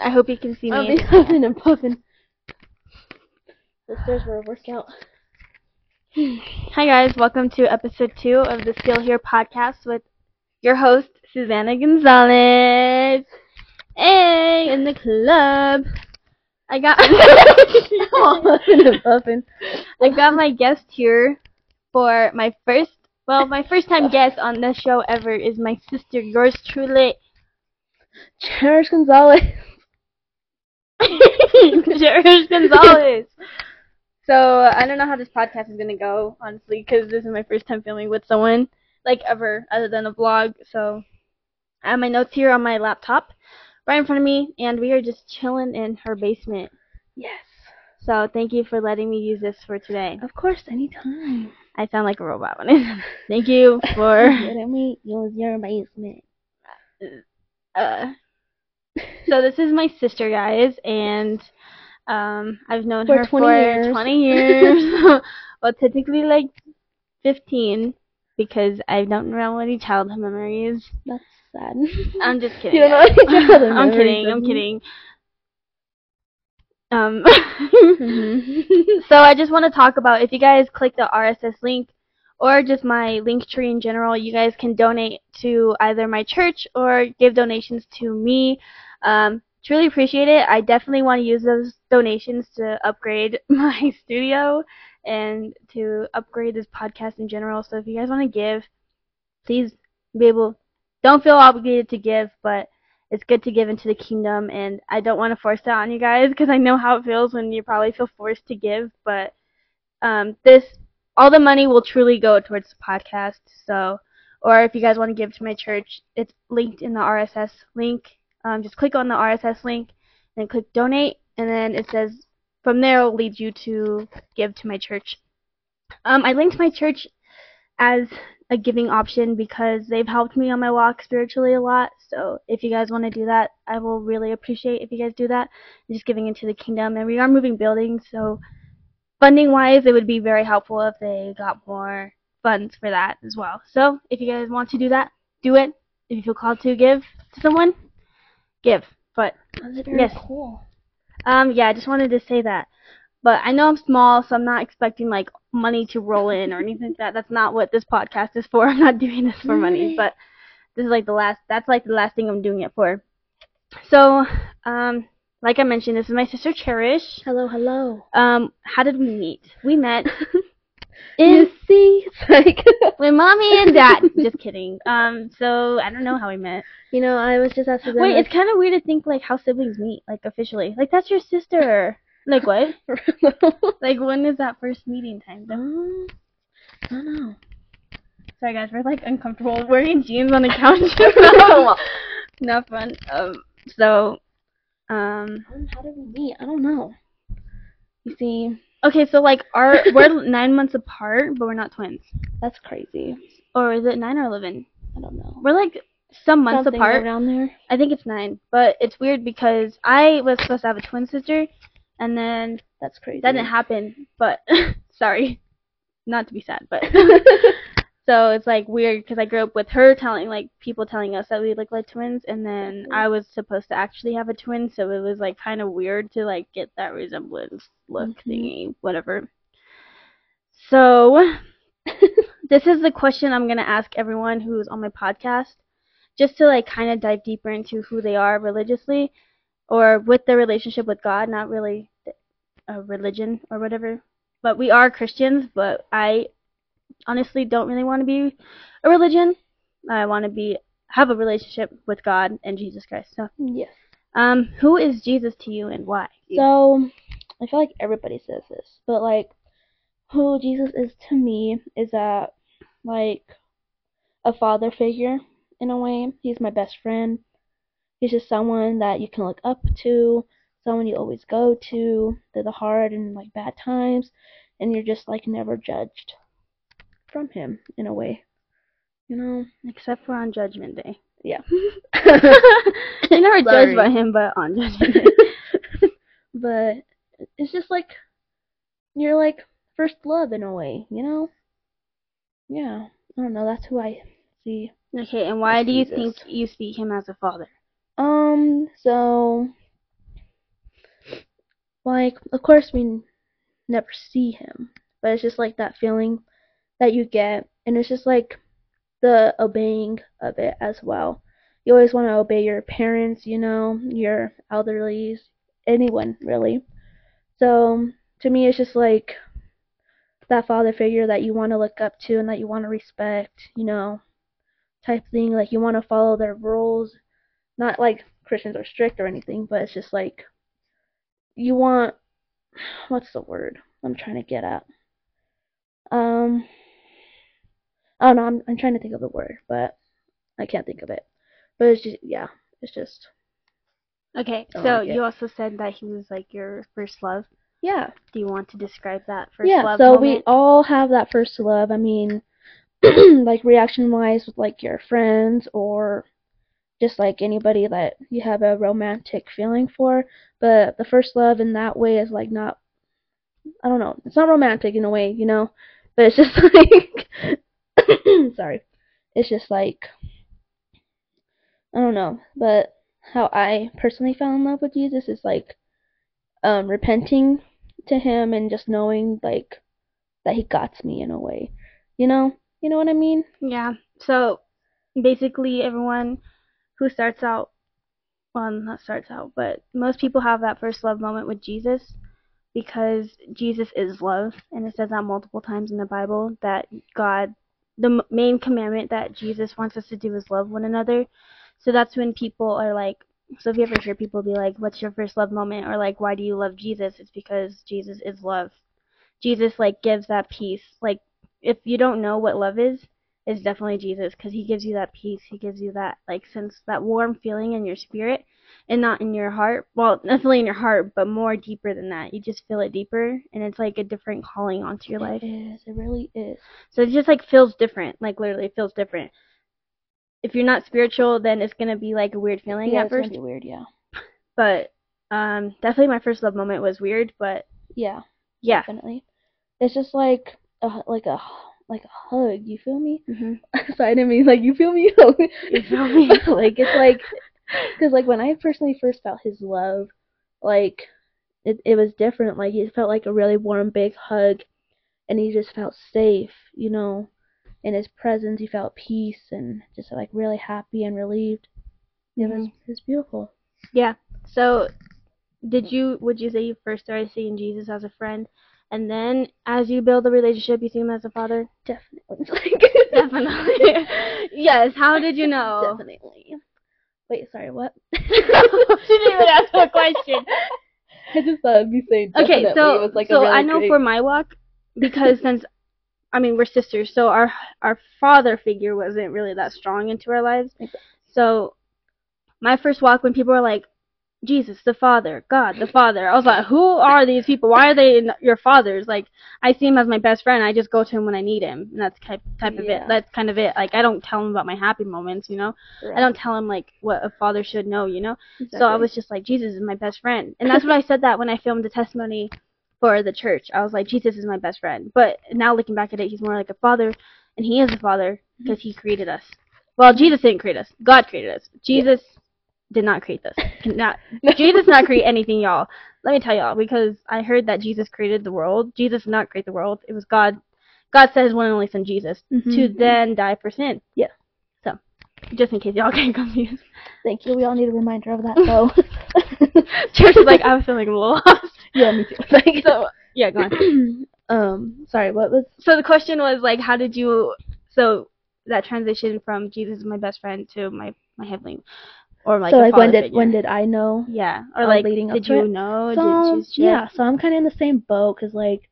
I hope you can see I'll me. be huffing and puffing. The stairs were a workout. Hi guys, welcome to episode two of the Still Here podcast with your host Suezana Gonzales. Hey, in the club. I got huffing and puffing. I got my guest here for my first well, my first time guest on this show ever is my sister, yours truly, Charish Gonzales. Charish Gonzales. So I don't know how this podcast is gonna go, honestly, because this is my first time filming with someone like ever, other than a vlog. So I have my notes here on my laptop, right in front of me, and we are just chilling in her basement. Yes. So thank you for letting me use this for today. Of course, anytime. I sound like a robot when I Thank you for Let me use your basement. uh so this is my sister guys and um I've known For her 20 for years. 20 years. well technically like 15 because I don't know any childhood memories. That's sad. I'm just kidding. You don't know any childhood I'm kidding. I'm kidding. Um Mhm. so I just want to talk about if you guys click the RSS link or just my link tree in general, you guys can donate to either my church or give donations to me. Um, truly appreciate it. I definitely want to use those donations to upgrade my studio and to upgrade this podcast in general. So if you guys want to give, please be able. Don't feel obligated to give, but it's good to give into the kingdom and I don't want to force that on you guys because I know how it feels when you probably feel forced to give but um this all the money will truly go towards the podcast so or if you guys want to give to my church it's linked in the RSS link um just click on the RSS link and click donate and then it says from there it will lead you to give to my church um I linked my church as a giving option because they've helped me on my walk spiritually a lot. So if you guys want to do that, I will really appreciate if you guys do that. Just giving into the kingdom, and we are moving buildings, so funding wise, it would be very helpful if they got more funds for that as well. So if you guys want to do that, do it. If you feel called to give to someone, give. But Yes. cool. um, yeah, I just wanted to say that. But I know I'm small, so I'm not expecting like money to roll in or anything like that. That's not what this podcast is for. I'm not doing this for money, but this is like the last. That's like the last thing I'm doing it for. So, um, like I mentioned, this is my sister Charish. Hello, hello. Um, how did we meet? We met you in see, it's like with mommy and dad. Just kidding. Um, so I don't know how we met. You know, I was just asking. Wait, it's kind of weird to think like how siblings meet, like officially. Like that's your sister. Like what? Like when is that first meeting time? um, I don't know. Sorry guys, we're like uncomfortable wearing jeans on the couch. no, not fun. Um, so, Um, How did we meet? I don't know. You see, okay, so like our we're nine months apart, but we're not twins. that's crazy. Or is it nine or eleven? I don't know. We're like some months Something apart. around there. I think it's nine, but it's weird because I was supposed to have a twin sister, and then That's crazy. that didn't happen. But sorry, not to be sad, but so it's like weird because I grew up with her telling like people telling us that we look like twins, and then. I was supposed to actually have a twin, so it was like kind of weird to like get that resemblance look Mhm. thingy, whatever. So this is the question I'm gonna ask everyone who's on my podcast, just to like kind of dive deeper into who they are religiously, or with their relationship with God, not really a religion or whatever. But we are Christians, but I honestly don't really want to be a religion. I want to be have a relationship with God and Jesus Christ. So, yes. um, who is Jesus to you and why? So, I feel like everybody says this, but like, who Jesus is to me is that like a father figure in a way. He's my best friend. He's just someone that you can look up to, someone you always go to through the hard and like bad times, and you're just like never judged from him in a way. You know? Except for on Judgment Day. Yeah. you never judge by him, but on Judgment Day. but it's just like you're like first love in a way, you know? Yeah. I don't know, that's who I see. okay, and why do you think you see him as a father? Um, so like of course we never see him, but it's just like that feeling that you get, and it's just like the obeying of it as well. You always want to obey your parents, you know, your elderlies, anyone really. So to me, it's just like that father figure that you want to look up to and that you want to respect, you know, type thing. Like you want to follow their rules. Not like Christians are strict or anything, but it's just like you want what's the word I'm trying to get at? Um I don't know, I'm I'm trying to think of the word, but I can't think of it. But it's just yeah, it's just Okay, so like you also said that he was like your first love. yeah. Do you want to describe that first yeah, love so we all have that first love. I mean, like reaction wise with like your friends or just like anybody that you have a romantic feeling for. But the first love in that way is like not I don't know, it's not romantic in a way, you know, but it's just like sorry. It's just like I don't know, but how I personally fell in love with Jesus is like um repenting to him and just knowing like that he got me in a way. You know? You know what I mean? Yeah. So basically, everyone who starts out, well, not starts out, but most people have that first love moment with Jesus because Jesus is love, and it says that multiple times in the Bible that God, the main commandment that Jesus wants us to do is love one another. So that's when people are like, so if you ever hear people be like, "What's your first love moment?" or like, "Why do you love Jesus?" It's because Jesus is love. Jesus like gives that peace. Like if you don't know what love is, it's definitely Jesus because he gives you that peace. He gives you that like sense, that warm feeling in your spirit, and not in your heart. Well, definitely in your heart, but more deeper than that. You just feel it deeper, and it's like a different calling onto your life. It is. It really is. So it just like feels different. Like literally, it feels different. If you're not spiritual, then it's gonna be like a weird feeling yeah, at first. weird, yeah. But um, definitely my first love moment was weird. But Yeah, yeah. definitely. It's just like a like a like a hug. You feel me? hmm Sorry, I didn't mean like you feel me. You feel me? like it's like because like when I personally first felt his love, like it it was different. Like it felt like a really warm big hug, and he just felt safe, you know. In his presence, he felt peace and just like really happy and relieved. It was Mhm. it was beautiful. Yeah. So, did you would you say you first started seeing Jesus as a friend, and then as you build a relationship, you see him as a father? Definitely. Definitely. yes. How did you know? Definitely. Wait, sorry, what? she didn't even ask a question. I just thought it'd be saying Okay, so it was like a so really I know great- for my walk because since I mean we're sisters, so our our father figure wasn't really that strong into our lives. So my first walk when people were like Jesus, the Father, God, the Father. I was like, who are these people? Why are they your fathers? Like, I see him as my best friend. I just go to him when I need him, and that's type type of it. That's kind of it. Like, I don't tell him about my happy moments, you know. I don't tell him like what a father should know, you know. So I was just like, Jesus is my best friend. And that's what I said that when I filmed the testimony for the church. I was like, Jesus is my best friend. But now looking back at it, he's more like a father, and he is a father mm-hmm. because he created us. Well, Jesus didn't create us. God created us. Jesus did not create this. Not, Jesus did not create anything, y'all. Let me tell y'all, because I heard that Jesus created the world. Jesus did not create the world. It was God. God sent his one and only son, Jesus, to Mhm. then die for sin. Yeah. So, just in case y'all get confused. Thank you. We all need a reminder of that, though. Church is like, I was feeling a little lost. yeah, me too. Like, So, yeah, go on. um, sorry, what was? So the question was like, how did you? So that transition from Jesus is my best friend to my my heavenly, or like so like when did when did I know? yeah, or like leading up did to you it? know? So did you yeah, so I'm kind of in the same boat because like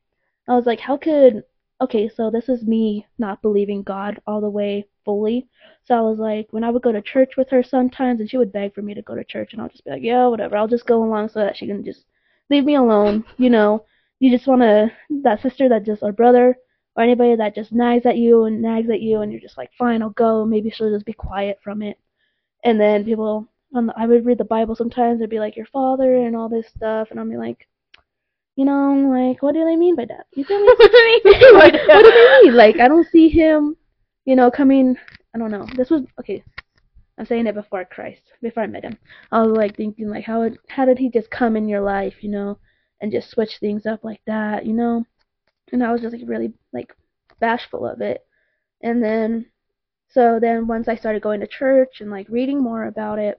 I was like, how could okay, so this is me not believing God all the way fully. So I was like, when I would go to church with her sometimes, and she would beg for me to go to church, and I'll just be like, yeah, whatever, I'll just go along so that she can just leave me alone. You know, you just want to that sister that just or brother or anybody that just nags at you and nags at you, and you're just like, fine, I'll go. Maybe she'll just be quiet from it. And then people, on the, I would read the Bible sometimes. It'd be like, your father and all this stuff, and I'd be like, you know, like, what do they mean by that? You feel me? like, what do they mean? Like, I don't see him, you know, coming. I don't know. This was okay. I'm saying it before Christ, before I met him. I was like thinking, like, how how did he just come in your life, you know, and just switch things up like that, you know. And I was just like really like bashful of it. And then so then once I started going to church and like reading more about it,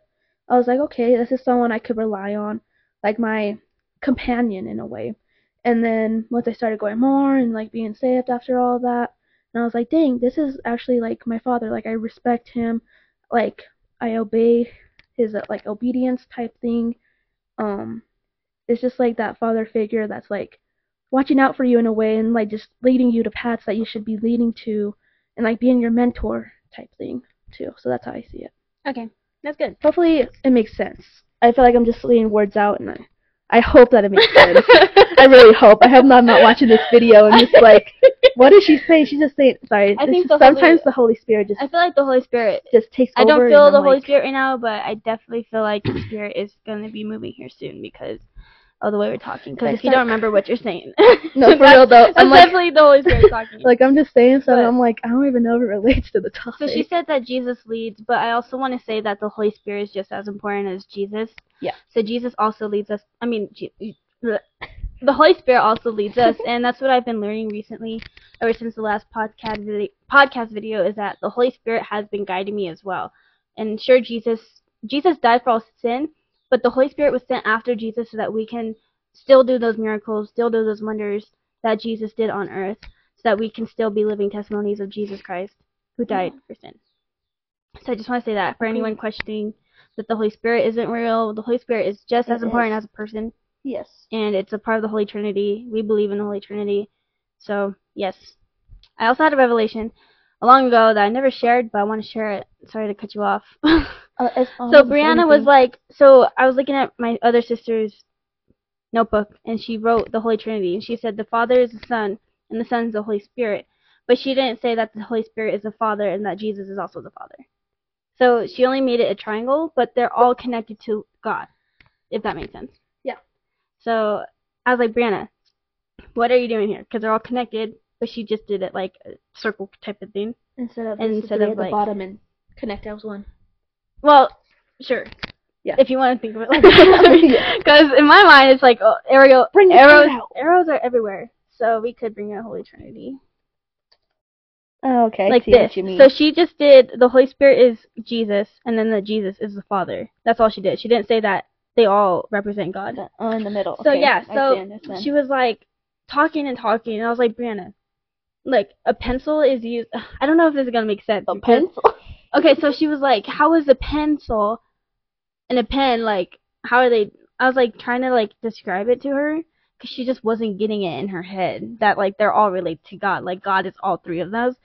I was like, okay, this is someone I could rely on, like my companion in a way. And then once I started going more and like being saved after all that, and I was like, dang, this is actually like my father. Like I respect him, like I obey his like obedience type thing. Um, it's just like that father figure that's like watching out for you in a way and like just leading you to paths that you should be leading to, and like being your mentor type thing too. So that's how I see it. Okay, that's good. Hopefully it makes sense. I feel like I'm just laying words out and I, I hope that it makes sense. I really hope. I hope I'm not watching this video and just like, what did she say? She's just saying, sorry. I think is- the sometimes Holy- the Holy Spirit just I feel like the Holy Spirit. just takes I don't feel I'm the Holy like, Spirit right now, but I definitely feel like the Spirit is going to be moving here soon because of the way we're talking. Because if you don't remember what you're saying, No, for real though. I'm like, definitely the Holy Spirit talking. like I'm just saying. But- I'm like, I don't even know if it relates to the topic. So she said that Jesus leads, but I also want to say that the Holy Spirit is just as important as Jesus. Yeah. So Jesus also leads us. I mean, the Holy Spirit also leads us, and that's what I've been learning recently, ever since the last podcast video, podcast video, is that the Holy Spirit has been guiding me as well. And sure, Jesus Jesus died for all sin, but the Holy Spirit was sent after Jesus so that we can still do those miracles, still do those wonders that Jesus did on earth, so that we can still be living testimonies of Jesus Christ who died for sin. So I just want to say that for anyone questioning that the Holy Spirit isn't real, the Holy Spirit is just as important is. as a person, yes. and it's a part of the Holy Trinity. We believe in the Holy Trinity. So, yes. I also had a revelation long ago that I never shared, but I want to share it. Sorry to cut you off. Um, so Brianna was like, so I was looking at my other sister's notebook, and she wrote the Holy Trinity, and she said the Father is the Son, and the Son is the Holy Spirit, but she didn't say that the Holy Spirit is the Father and that Jesus is also the Father. So she only made it a triangle, but they're all connected to God, if that makes sense. Yeah. So I was like, Brianna, what are you doing here? Because they're all connected, but she just did it like a circle type of thing. instead of instead of, at the like- bottom and connect as one. Well, sure. Yeah. If you want to think of it like that. Because in my mind, it's like oh, arrows, arrows are everywhere. So we could bring a Holy Trinity. Oh, okay. Like see this. what you mean. So she just did the Holy Spirit is Jesus, and then the Jesus is the Father. That's all she did. She didn't say that they all represent God. Oh, in the middle. So okay. yeah, so understand this then. she was like talking and talking, and I was like, Brianna, like a pencil is used. I don't know if this is gonna make sense. a pencil. Okay, so she was like, "How is a pencil and a pen like? How are they?" I was like trying to like describe it to her because she just wasn't getting it in her head that like they're all related to God. Like God is all three of those.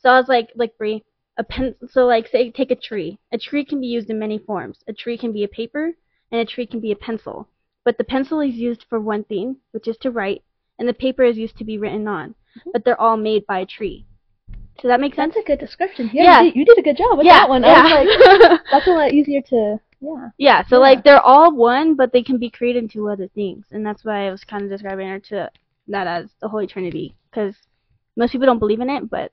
So I was like, like Brie, a pen. So like, say take a tree. A tree can be used in many forms. A tree can be a paper, and a tree can be a pencil. But the pencil is used for one thing, which is to write, and the paper is used to be written on. Mm-hmm. But they're all made by a tree. Does that make sense? That's a good description. Yeah. Yeah, You, did, you did a good job with yeah, that one. Yeah. I was like, that's a lot easier to. Yeah. Yeah, so Yeah. like they're all one, but they can be created into other things, and that's why I was kind of describing her to that as the Holy Trinity, because most people don't believe in it, but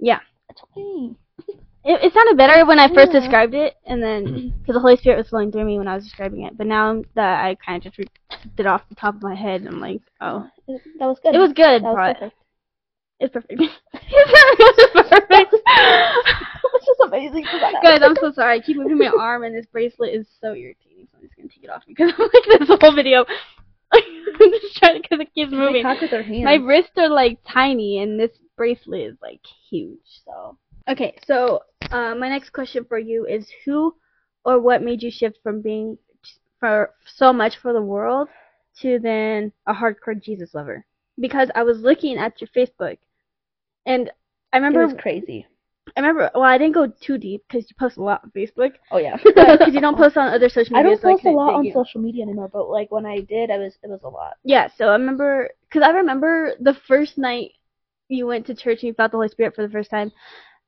yeah, That's okay. it, it sounded better when I first Yeah. described it, and then because the Holy Spirit was flowing through me when I was describing it, but now that I kind of just ripped it off the top of my head, I'm like, oh, It, that was good. it was good, That was but perfect. it's perfect. it's perfect. It's just amazing. for. Guys, I'm so sorry. I keep moving my arm, and this bracelet is so irritating. So I'm just gonna take it off because I'm like this whole video. I'm just trying because it keeps moving. talk with her hands. My wrists are like tiny, and this bracelet is like huge. So okay, so uh, my next question for you is who or what made you shift from being for so much for the world to then a hardcore Jesus lover? Because I was looking at your Facebook, and I remember it was crazy. I remember. Well, I didn't go too deep because you post a lot on Facebook. Oh yeah. Because you don't post on other social media. I don't so post a lot on you. social media anymore, but like when I did, I was it was a lot. Yeah, so I remember because I remember the first night you went to church and you felt the Holy Spirit for the first time.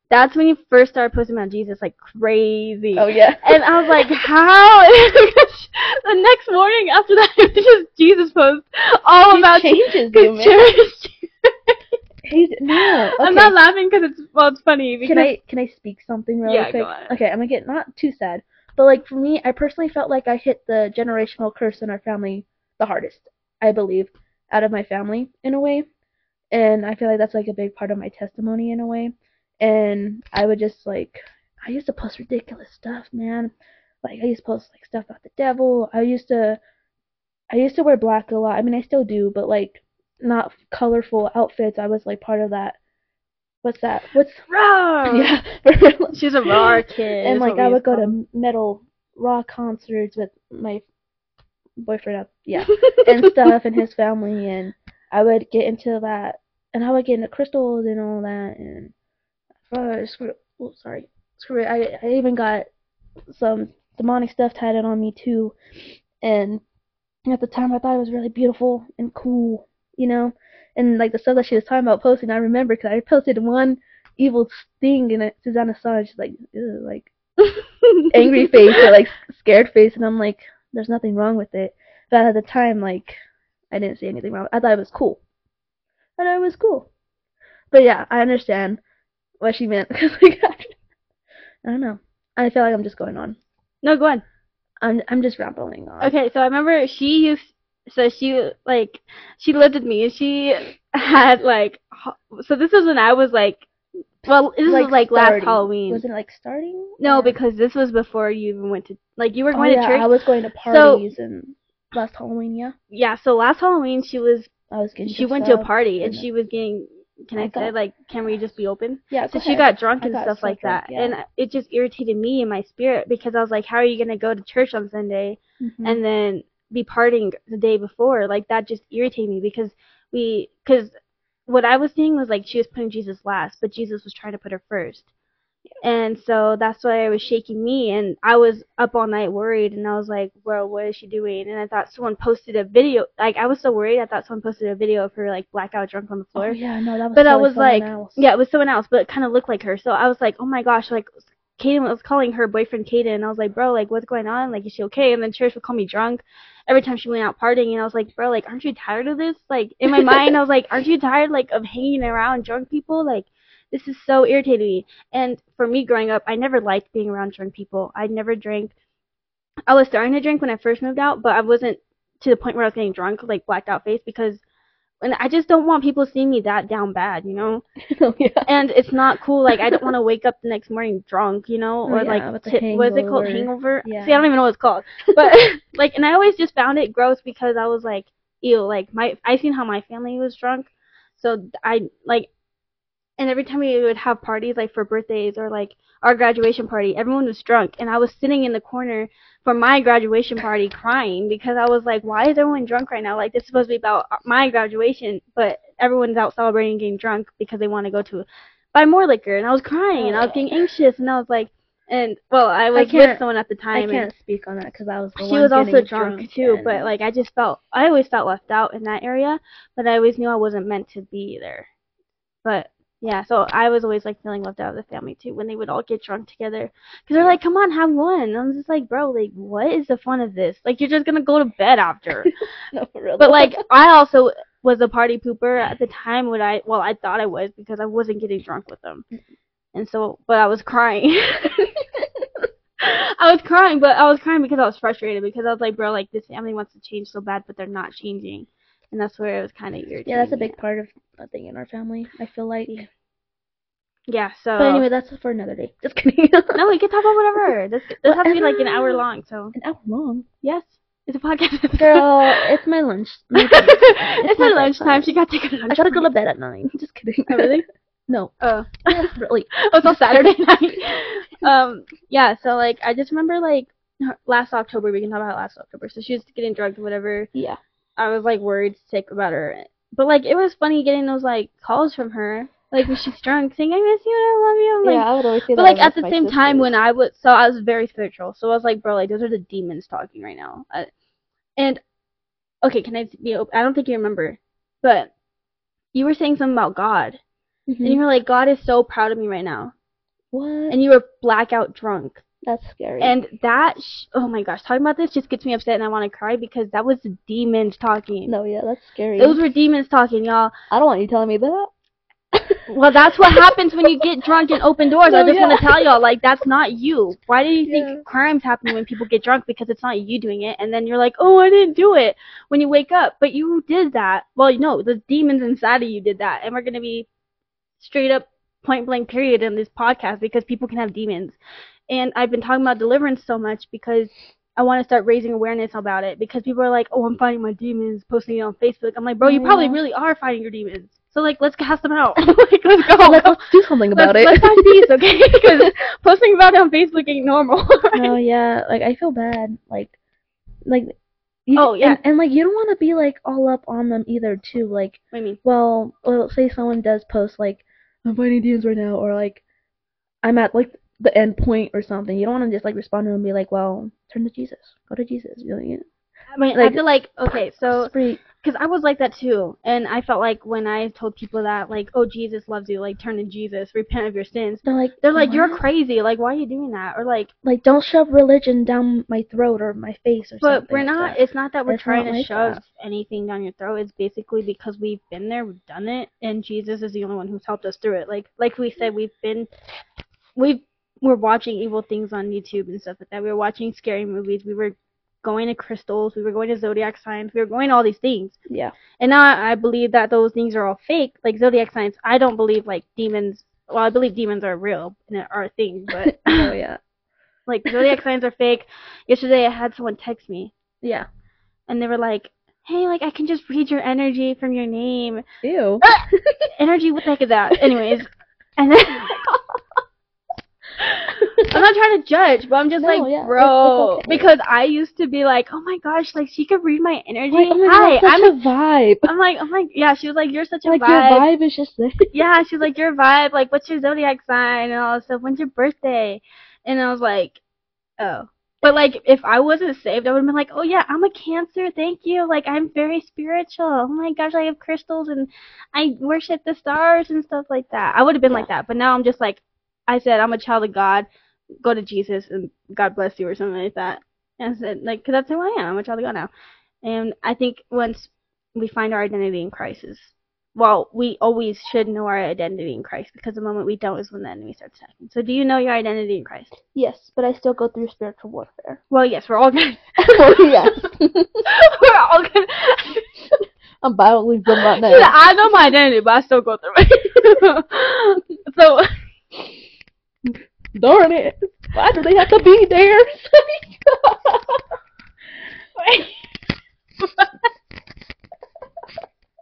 That's when you first started posting about Jesus like crazy. Oh yeah. And I was like, how? the next morning after that, it was just Jesus post all He about changes you, man. church. He's no. Okay. I'm not laughing because it's well, it's funny because Can I can I speak something really Yeah, go quick? on. Okay, I'm gonna get not too sad, but like for me, I personally felt like I hit the generational curse in our family the hardest. I believe, out of my family in a way. And I feel like that's like a big part of my testimony in a way. And I would just like I used to post ridiculous stuff, man. Like I used to post like stuff about the devil. I used to I used to wear black a lot. I mean, I still do, but like not colorful outfits. I was like part of that. What's that? What's Raw. yeah? She's a raw kid. and like I would go call to metal raw concerts with my boyfriend up, yeah, and stuff, and his family, and I would get into that, and I would get into crystals and all that, and uh, screw, oh, sorry, screw it. I I even got some demonic stuff tatted on me too, and at the time I thought it was really beautiful and cool, you know, and like the stuff that she was talking about posting, I remember because I posted one evil thing and it, Suezana saw it, she's like, like angry face or like scared face, and I'm like, there's nothing wrong with it. But at the time, like, I didn't see anything wrong. I thought it was cool. I thought it was cool. But yeah, I understand what she meant. 'cause, like, I don't know. I feel like I'm just going on. No, go on. I'm I'm just rambling on. Okay, so I remember she used so she like she lived with me and she had like ho- so this was when I was like well this was like last. Halloween. Wasn't it like starting? no, Or- because this was before you even went to like you were oh, going yeah, to church. I was going to parties and last Halloween. Yeah, yeah, so last Halloween she was I was getting. she went to a party and and- she was getting can I I say like can we just be open? Yeah, So she got drunk and got stuff so like drunk, that, yeah. and it just irritated me in my spirit because I was like, "How are you gonna go to church on Sunday Mhm. and then be partying the day before. Like that just irritated me because we because what I was seeing was like she was putting Jesus last, but Jesus was trying to put her first. And so that's why it was shaking me and I was up all night worried and I was like, Bro, what is she doing? And I thought someone posted a video like I was so worried I thought someone posted a video of her like blackout drunk on the oh, floor. Oh yeah, no, that was. But I was like, else. yeah, it was someone else, but it kind of looked like her. So I was like, oh my gosh, like, Kaden was calling her boyfriend Kaden, and I was like, bro, like, what's going on? Like, is she okay? And then Charish would call me drunk every time she went out partying, and I was like, bro, like, aren't you tired of this? Like, in my mind, I was like, aren't you tired, like, of hanging around drunk people? Like, this is so irritating me. And for me growing up, I never liked being around drunk people. I never drank. I was starting to drink when I first moved out, but I wasn't to the point where I was getting drunk, like blacked out face, because and I just don't want people seeing me that down bad, you know. oh yeah. And it's not cool. Like I don't want to wake up the next morning drunk, you know, Oh, or yeah, like with the ti- what is it called, hangover. hangover? Yeah. See, I don't even know what it's called. But like, and I always just found it gross because I was like, ew, like my I seen how my family was drunk, so I like, and every time we would have parties like for birthdays or like our graduation party, everyone was drunk, and I was sitting in the corner for my graduation party crying because I was like, why is everyone drunk right now? Like this is supposed to be about uh, my graduation, but everyone's out celebrating getting drunk because they want to go to buy more liquor, and I was crying and I was getting anxious, and I was like, and well, I was with someone at the time. i can't speak on that because I was. The she was also getting drunk, too, but like I just felt I always felt left out in that area, but I always knew I wasn't meant to be there. But yeah, so I was always like feeling left out of the family too when they would all get drunk together because they're like, "Come on, have one." And I'm just like, "Bro, like, what is the fun of this? Like, you're just gonna go to bed after." no, for real. but like, I also was a party pooper at the time when I well, I thought I was because I wasn't getting drunk with them, mm-hmm. and so but I was crying. I was crying, but I was crying because I was frustrated because I was like, bro, like this family wants to change so bad, but they're not changing, and that's where it was kind of irritating. yeah, that's a big part of a thing in our family. I feel like. Yeah. So. But anyway, that's for another day. Just kidding. no, we can talk about whatever. This this has to be like an hour long. So An hour long. yes, it's a podcast. Girl, it's my lunch. My it's my my lunchtime. She got to take a lunch. I gotta go to bed at nine. Just kidding. Oh, really? no. Oh. Yeah, really. oh, it's on Saturday night. um, yeah. So like, I just remember like last October. We can talk about last October. So she was getting drugged, whatever. Yeah. I was like worried sick about her. But like, it was funny getting those like calls from her, like when she's drunk, saying "I miss you and I love you." I'm like, yeah, I would always say but that. like at the same time, when I was so I was very spiritual, so I was like, bro, like those are the demons talking right now. Uh, and okay, can I be? op- I don't think you remember, but you were saying something about God, and you were like, God is so proud of me right now, what? and you were blackout drunk. That's scary. And that, sh- oh my gosh, talking about this just gets me upset and I want to cry because that was demons talking. no, yeah, that's scary. Those were demons talking, y'all. I don't want you telling me that. Well, that's what happens when you get drunk and open doors. I No, just want to tell y'all, like, that's not you. Why do you Yeah. think crimes happen when people get drunk? Because it's not you doing it, and then you're like, oh, I didn't do it when you wake up, but you did that. Well, no, the demons inside of you did that, and we're gonna be straight up point blank period in this podcast because people can have demons, and I've been talking about deliverance so much because. I want to start raising awareness about it because people are like, "Oh, I'm fighting my demons," posting it on Facebook. I'm like, "Bro, you probably really are fighting your demons. So like, let's cast them out. like, let's go. Let's, let's do something about let's, it. Let's have peace, okay? Because posting about it on Facebook ain't normal. no, yeah, like I feel bad, like, like. You, Oh, yeah. and, and like you don't want to be like all up on them either, too. Like, What do well, well, say someone does post like, "I'm fighting demons right now," or like, "I'm at like the end point" or something. You don't want to just like respond to them and be like, "Well, turn to Jesus, go to Jesus." You know, you I mean, I Like- feel like okay, so because I was like that too, and I felt like when I told people that, like, oh, Jesus loves you, like, turn to Jesus, repent of your sins. they're like, They're like, oh you're crazy. Like, why are you doing that? Or like, like don't shove religion down my throat or my face or but something. But we're not. It's not that we're It's trying to like shove that. anything down your throat. It's basically because we've been there, we've done it, and Jesus is the only one who's helped us through it. Like, like we said, we've been, we've we're watching evil things on YouTube and stuff like that. We were watching scary movies. We were going to crystals. We were going to zodiac signs. We were going to all these things. Yeah. And now I believe that those things are all fake. Like zodiac signs, I don't believe like demons. Well, I believe demons are real and are a thing, but oh yeah. like zodiac signs are fake. Yesterday I had someone text me Yeah. and they were like, "Hey, like I can just read your energy from your name." Ew. energy, what the heck is that? Anyways, and then I'm not trying to judge, but I'm just No, like, yeah, bro, it's okay. because I used to be like, oh my gosh, like she could read my energy. Like, oh my Hi, God, I'm. a vibe. I'm like, I'm like, yeah. She was like, you're such a like vibe. your vibe is just there. Yeah, she's like, your vibe. Like, what's your zodiac sign and all this stuff. When's your birthday? And I was like, oh. But like, if I wasn't saved, I would have been like, oh yeah, I'm a Cancer. Thank you. Like, I'm very spiritual. Oh my gosh, I have crystals and I worship the stars and stuff like that. I would have been like that. But now I'm just like, I said, I'm a child of God. Go to Jesus and God bless you or something like that. And I said, like, because that's who I am. I'm a child of God now. And I think once we find our identity in Christ is well, we always should know our identity in Christ because the moment we don't is when the enemy starts attacking. So, do you know your identity in Christ? Yes, but I still go through spiritual warfare. Well, yes, we're all good. well, yes. we're all good. I'm violently from that She's like, I know my identity, but I still go through it. so, Darn it. Why do they have to be there?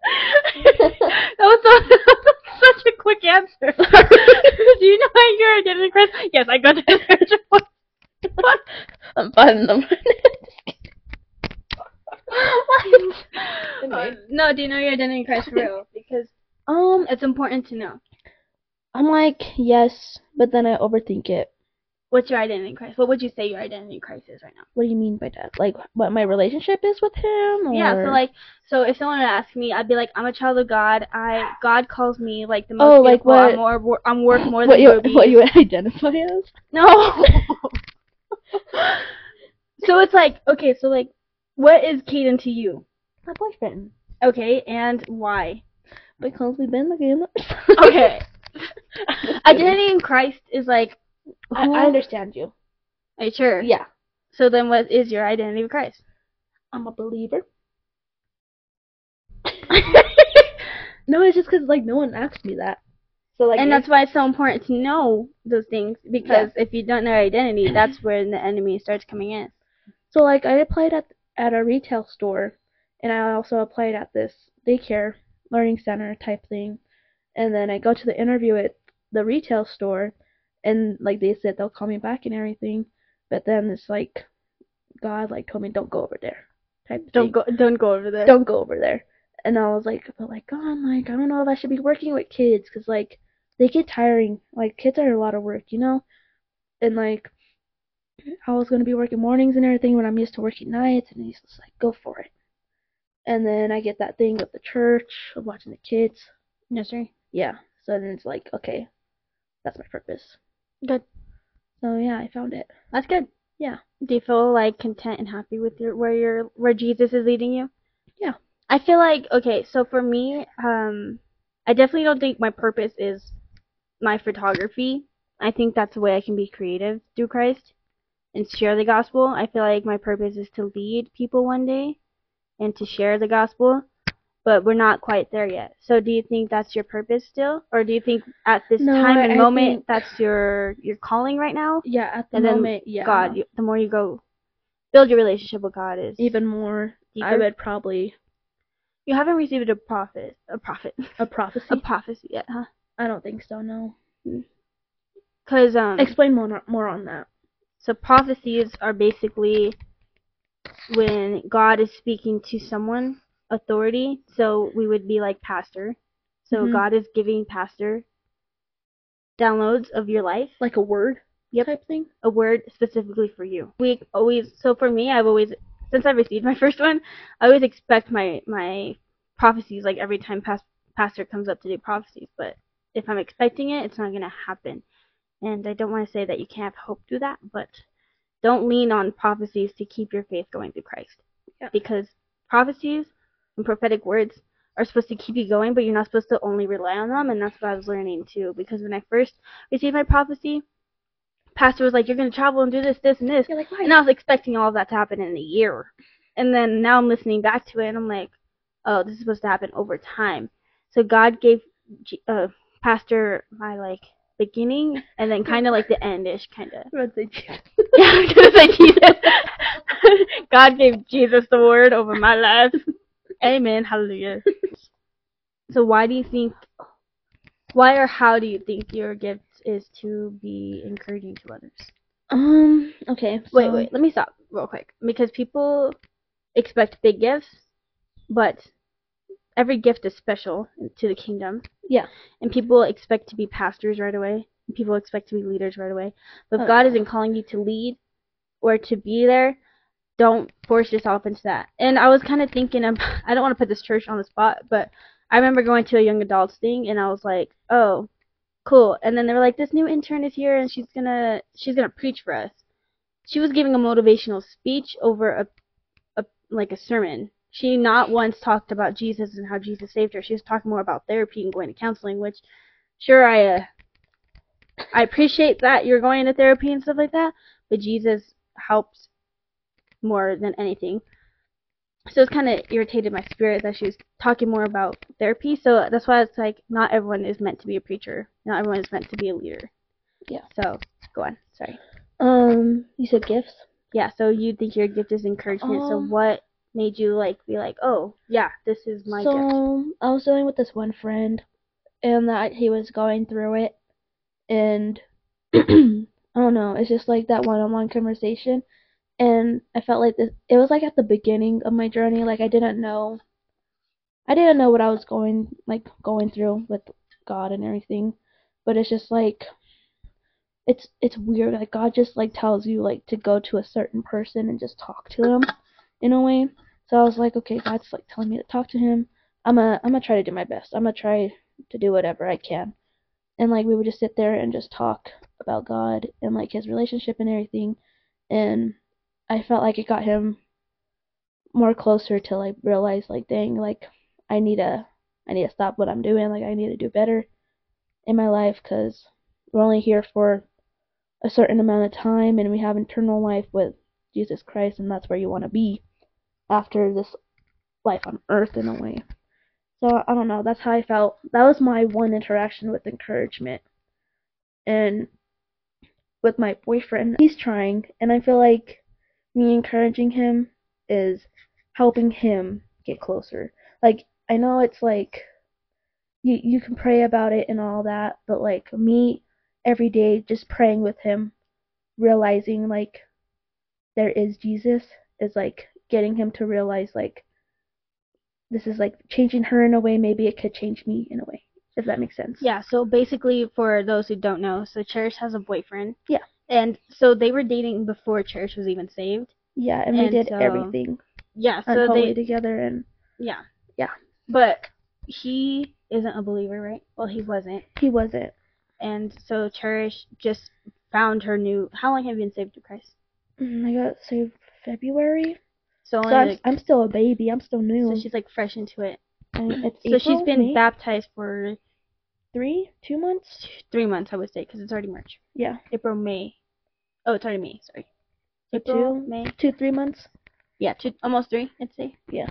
that was so, such a quick answer. do you know your identity in Christ? Yes, I go to the spiritual warfare. I'm finding them. Uh, no, do you know your identity for real? Because um, it's important to know. I'm like, yes, but then I overthink it. What's your identity Christ? What would you say your identity in Christ is right now? What do you mean by that? Like, what my relationship is with him? Or... Yeah, so like, so if someone would ask me, I'd be like, I'm a child of God. I God calls me like the most Oh, like what- I'm more, I'm worth more what than you what you identify as? No. so it's like, okay, so like, what is Caden to you? My boyfriend. Okay, and why? Because we've been together. Okay. Identity in Christ is like, I, I understand you. are you sure? Yeah, So then, what is your identity in Christ? I'm a believer. no, it's just because like no one asked me that. So like, and that's why it's so important to know those things because if you don't know your identity, that's where the enemy starts coming in. so like I applied at at a retail store, and I also applied at this daycare learning center type thing, and then I go to the interview at the retail store, and like they said they'll call me back and everything, but then it's like God like told me don't go over there, type Don't thing. go, don't go over there. don't go over there. And I was like, but like, God, like, I don't know if I should be working with kids, cause like, they get tiring. Like, kids are a lot of work, you know? And like, I was gonna be working mornings and everything when I'm used to working nights, and he's just like, go for it. And then I get that thing with the church, of watching the kids. Sir. Yeah. So then it's like, okay, that's my purpose. Good. So yeah, I found it. That's good. Yeah. Do you feel like content and happy with your where your where Jesus is leading you? Yeah. I feel like okay, so for me, um I definitely don't think my purpose is my photography. I think that's the way I can be creative through Christ and share the gospel. I feel like my purpose is to lead people one day and to share the gospel, but we're not quite there yet. So do you think that's your purpose still, or do you think at this No, time and I moment that's your your calling right now? Yeah, at the And then moment, yeah. God, you, the more you go build your relationship with God is even more. I deeper. would probably You haven't received a prophet, a prophet, a prophecy. a prophecy yet, huh? I don't think so. No. Because um, Explain more more on that. so prophecies are basically when God is speaking to someone, authority. So we would be like pastor. So Mhm. God is giving pastor downloads of your life, Like a word. Yep. Type thing. a word specifically for you. We always so for me, I've always since I received my first one, I always expect my my prophecies like every time past, pastor comes up to do prophecies, but if I'm expecting it, it's not going to happen. And I don't want to say that you can't have hope through that, but don't lean on prophecies to keep your faith going through Christ. Yeah. Because prophecies and prophetic words are supposed to keep you going, but you're not supposed to only rely on them, and that's what I was learning too. Because when I first received my prophecy, pastor was like, "You're going to travel and do this, this, and this," You're like, why? and I was expecting all of that to happen in a year. And then now I'm listening back to it, and I'm like, "Oh, this is supposed to happen over time." So God gave uh, pastor my like beginning, and then kind of like the endish, kind of. I would Jesus. Yeah, I was gonna say Jesus. God gave Jesus the word over my life. Amen. Hallelujah. So why do you think why or how do you think your gift is to be encouraging to others? Um. Okay. Wait, so- wait, let me stop real quick. Because people expect big gifts, but every gift is special to the kingdom. Yeah. And people expect to be pastors right away. People expect to be leaders right away. But if Oh, God isn't calling you to lead or to be there, don't force yourself into that. And I was kind of thinking, of, I don't want to put this church on the spot, but I remember going to a young adults thing, and I was like, oh, cool. And then they were like, this new intern is here, and she's gonna she's gonna preach for us. She was giving a motivational speech over a, a like a sermon. She not once talked about Jesus and how Jesus saved her. She was talking more about therapy and going to counseling, which sure I uh, I appreciate that you're going to therapy and stuff like that, but Jesus helps more than anything. So it's kind of irritated my spirit that she was talking more about therapy. So that's why it's like not everyone is meant to be a preacher. Not everyone is meant to be a leader. Yeah. So go on. Sorry. Um. You said gifts. Yeah. So you think your gift is encouragement. so Um, what made you like be like, oh yeah, this is my gift. so I was dealing with this one friend, and that he was going through it, and I don't know. It's just like that one-on-one conversation, and I felt like this. It was like at the beginning of my journey. Like I didn't know. I didn't know what I was going like going through with God and everything, but it's just like. It's it's weird. Like God just like tells you like to go to a certain person and just talk to them, in a way. So I was like, okay, God's like telling me to talk to him. I'm gonna I'm gonna try to do my best. I'm gonna try to do whatever I can. And like we would just sit there and just talk about God and like his relationship and everything. And I felt like it got him more closer to like realize like dang like I need to I need to stop what I'm doing. Like I need to do better in my life because we're only here for a certain amount of time and we have eternal life with Jesus Christ and that's where you want to be after this life on earth in a way. So I don't know, that's how I felt. That was my one interaction with encouragement. And with my boyfriend, he's trying and I feel like me encouraging him is helping him get closer. Like I know it's like you you can pray about it and all that, but like me every day just praying with him, realizing like there is Jesus is like getting him to realize like this is like changing her in a way maybe it could change me in a way if that makes sense Yeah, so basically, for those who don't know, so Charish has a boyfriend. Yeah. And so they were dating before Charish was even saved. yeah and we And did so- everything Yeah, so they, together and yeah. Yeah. But he isn't a believer, right? Well, he wasn't. he wasn't And so Charish just found her new. How long have you been saved to Christ? Mm, i got saved february So so I'm, like, I'm still a baby i'm still new so she's like fresh into it. And it's so she's been May? baptized for three, two months. three months, I would say, because it's already March. Yeah, April, May. Oh, it's already May. Sorry. So April, two- May. two, three months. Yeah, two, almost three, I'd say. Yeah.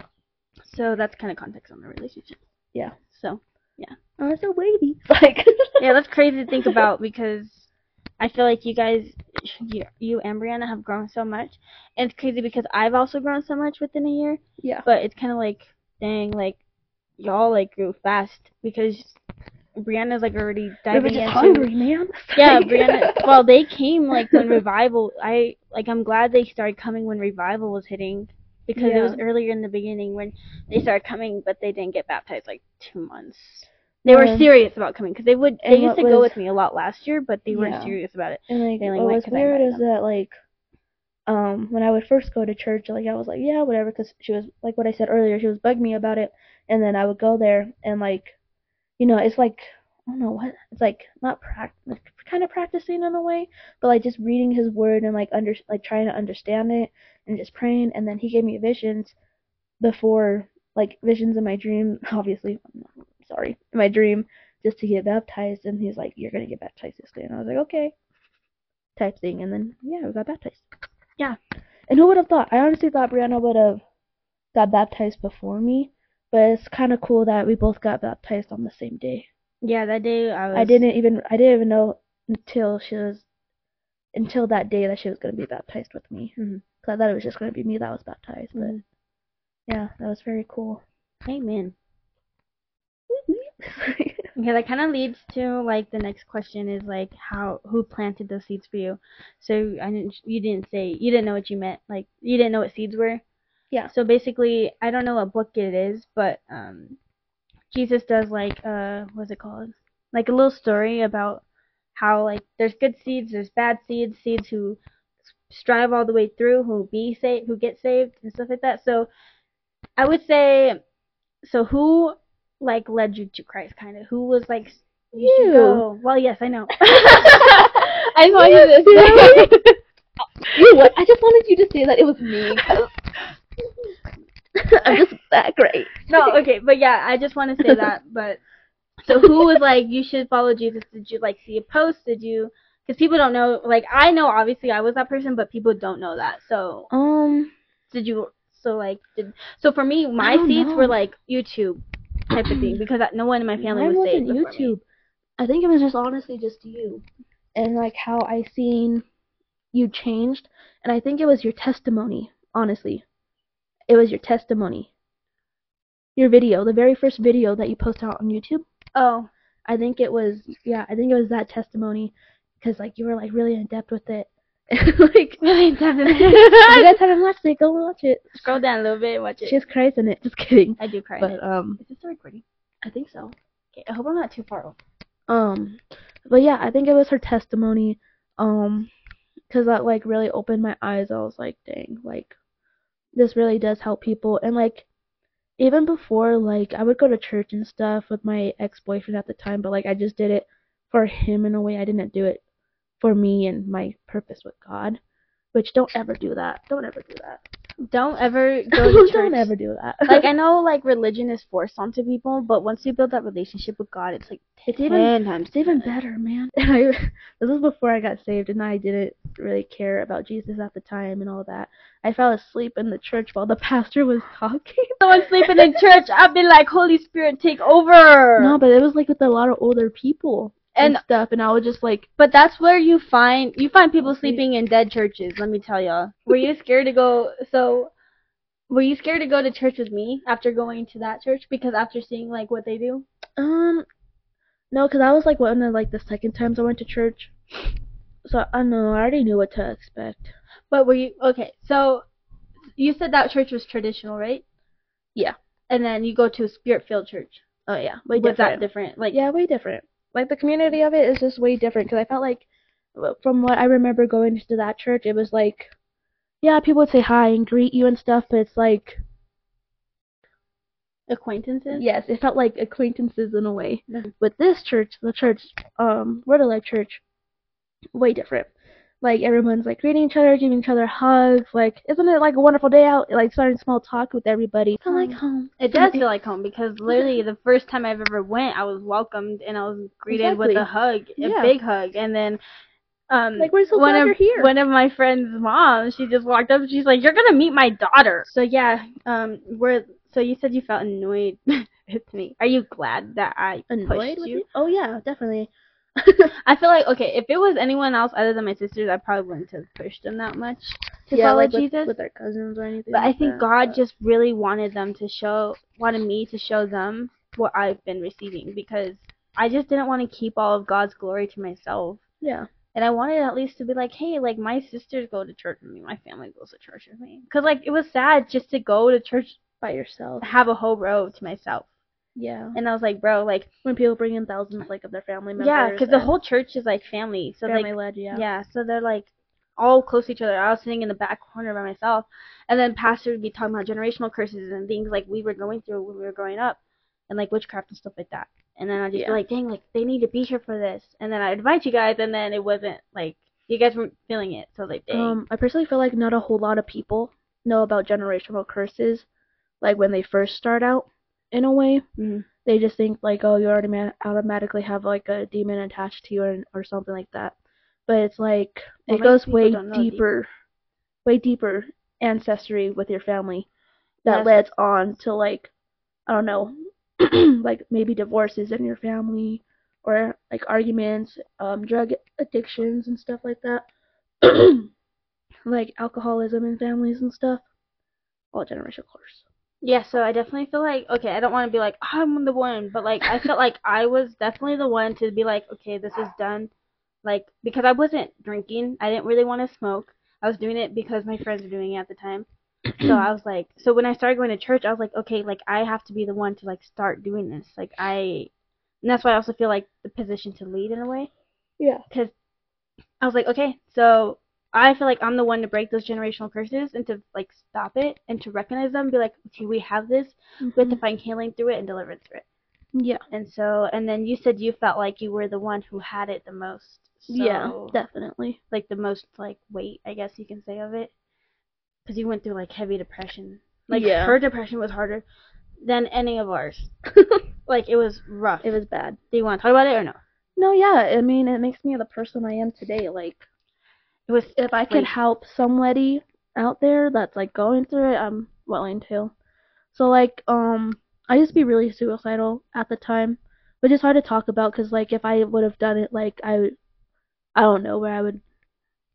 So that's kind of context on the relationship. Yeah. So yeah. Oh, it's a baby. Like. yeah, that's crazy to think about because I feel like you guys, you, you and Brianna have grown so much, and it's crazy because I've also grown so much within a year. Yeah. But it's kind of like, dang, like y'all like grew fast because Brianna's like already diving into. hungry, man. Yeah, Brianna. Well, they came like when revival. I like. I'm glad they started coming when revival was hitting because it was earlier in the beginning when they started coming, but they didn't get baptized like two months. They were Um, serious about coming because they would. They used to go with me a lot last year, but they weren't Yeah. serious about it. And like, They only what was weird is them. that like, um, when I would first go to church, like I was like, yeah, whatever, because she was like what I said earlier, she was bugging me about it, and then I would go there and like, you know, it's like I don't know what it's like, not prac, like, kind of practicing in a way, but like just reading his word and like under like trying to understand it and just praying, and then he gave me visions before like visions in my dream, obviously, sorry, in my dream, just to get baptized, and he's like, you're gonna get baptized this day, and I was like, okay type thing, and then yeah, we got baptized. Yeah. And who would have thought? I honestly thought Brianna would have got baptized before me, but it's kind of cool that we both got baptized on the same day. Yeah, that day I was. I didn't even I didn't even know until she was until that day that she was gonna be baptized with me. Mhm. Cause I thought it was just gonna be me that was baptized, but Mhm. yeah, that was very cool. Amen. Okay, that kind of leads to like the next question is like how who planted those seeds for you? So I didn't you didn't say you didn't know what you meant like you didn't know what seeds were. Yeah. So basically, I don't know what book it is, but um, Jesus does like uh what's it called? Like a little story about how like there's good seeds, there's bad seeds, seeds who strive all the way through, who be saved, who get saved and stuff like that. So I would say so who like led you to Christ kind of? Who was like you should You. go. Well, yes, I know. I want you to You. say you know what? I just wanted you to say that it was me 'cause I'm just that great. No, okay, but yeah, I just want to say that. But so who was like, you should follow Jesus? Did you like see a post? Did you? Because people don't know. Like I know, obviously, I was that person, but people don't know that. So Um. did you? So like, did so for me, my seeds know. were like YouTube type of thing because no one in my family Mine was saved. wasn't me. YouTube. I think it was just honestly just you. And like how I seen you changed. And I think it was your testimony, honestly. It was your testimony. Your video, the very first video that you posted out on YouTube. Oh, I think it was, yeah, I think it was that testimony. Because like you were like really in depth with it. like, really? if you guys haven't watched it, go watch it. Scroll down a little bit, and watch it. She has cries in it. Just kidding. I do cry. in it. But um, Is this still recording? I think so. Okay, I hope I'm not too far off. Um, but yeah, I think it was her testimony. Um, because that like really opened my eyes. I was like, dang, like this really does help people. And like even before, like I would go to church and stuff with my ex boyfriend at the time, but like I just did it for him in a way. I didn't do it for me and my purpose with God. Which don't ever do that. Don't ever do that. Don't ever go to church. don't ever do that. like I know like religion is forced onto people, but once you build that relationship with God, it's like It's even ten times It's even better, man. And I, this was before I got saved, and I didn't really care about Jesus at the time and all that. I fell asleep in the church while the pastor was talking. Someone sleeping in church, I've been like, Holy Spirit, take over. No, but it was like with a lot of older people and, And- stuff, and I was just like, But that's where you find you find people sleeping in dead churches. Let me tell y'all. Were you scared to go? So, were you scared to go to church with me after going to that church? Because after seeing like what they do. um, no, because I was like one of like the second times I went to church, so I know. I already knew what to expect. But were you okay? So, you said that church was traditional, right? Yeah. And then you go to a spirit-filled church. Oh yeah, way Was that different? Like, yeah, way different. Like the community of it is just way different because I felt like, from what I remember going to that church, it was like, yeah, people would say hi and greet you and stuff, but it's like, acquaintances. yes, it felt like acquaintances in a way. Mhm. With this church, the church, um, Word of Life Church, way different. Like everyone's like greeting each other, giving each other hugs. Like, isn't it like a wonderful day out? Like starting small talk with everybody. Kind of like home. It does feel like home because literally the first time I've ever went, I was welcomed and I was greeted with a hug, a Yeah. big hug, and then um Like, we're so one glad of you're here. one of my friend's mom, she just walked up she's like, "You're gonna meet my daughter." So yeah, um, we're so you said you felt annoyed with me. Are you glad that I Annoyed pushed with you? you? Oh yeah, definitely. I feel like okay, if it was anyone else other than my sisters, I probably wouldn't have pushed them that much to yeah, follow like Jesus. with, with their cousins or anything. But I think that, God but- just really wanted them to show, wanted me to show them what I've been receiving because I just didn't want to keep all of God's glory to myself. yeah. And I wanted at least to be like, hey, like my sisters go to church with me, my family goes to church with me. Cause like it was sad just to go to church, by yourself. have a whole row to myself. Yeah. And I was like, bro, like When people bring in thousands like of their family members. yeah, cause the whole church is like family. So family like led, yeah. Yeah, so they're like all close to each other. I was sitting in the back corner by myself, and then pastor would be talking about generational curses and things like we were going through when we were growing up, and like witchcraft and stuff like that. And then I'd just Yeah. be like, dang, like they need to be here for this. And then I'd invite you guys, and then it wasn't like you guys weren't feeling it. So like, dang. Um, I personally feel like not a whole lot of people know about generational curses, like when they first start out. In a way, Mhm. they just think like, oh, you already ma- automatically have like a demon attached to you or, or something like that. But it's like Well, it goes way deeper, way deeper ancestry with your family that Yes. leads on to like, I don't know, like maybe divorces in your family or like arguments, um, drug addictions and stuff like that. like alcoholism in families and stuff. All generational curse. Yeah, so I definitely feel like okay, I don't want to be like oh, I'm the one, but like I felt like I was definitely the one to be like, okay, this is done. Like because I wasn't drinking, I didn't really want to smoke. I was doing it because my friends were doing it at the time. So I was like, so when I started going to church, I was like, okay, like I have to be the one to like start doing this. Like I, and that's why I also feel like the position to lead in a way. Yeah. Because I was like, okay, so I feel like I'm the one to break those generational curses and to like stop it and to recognize them, be like, okay, we have this, we have to mm-hmm. find healing through it and deliverance through it. Yeah. And so, and then you said you felt like you were the one who had it the most. So, yeah, definitely. like the most like weight, I guess you can say of it, because you went through like heavy depression. Like Yeah. her depression was harder than any of ours. Like it was rough. It was bad. Do you want to talk about it or no? No, yeah, I mean, it makes me the person I am today. Like, It if I could Like- help somebody out there that's like going through it, I'm willing to. So like, um, I used to be really suicidal at the time, which is hard to talk about because like if I would have done it, like I, would- I don't know where I would.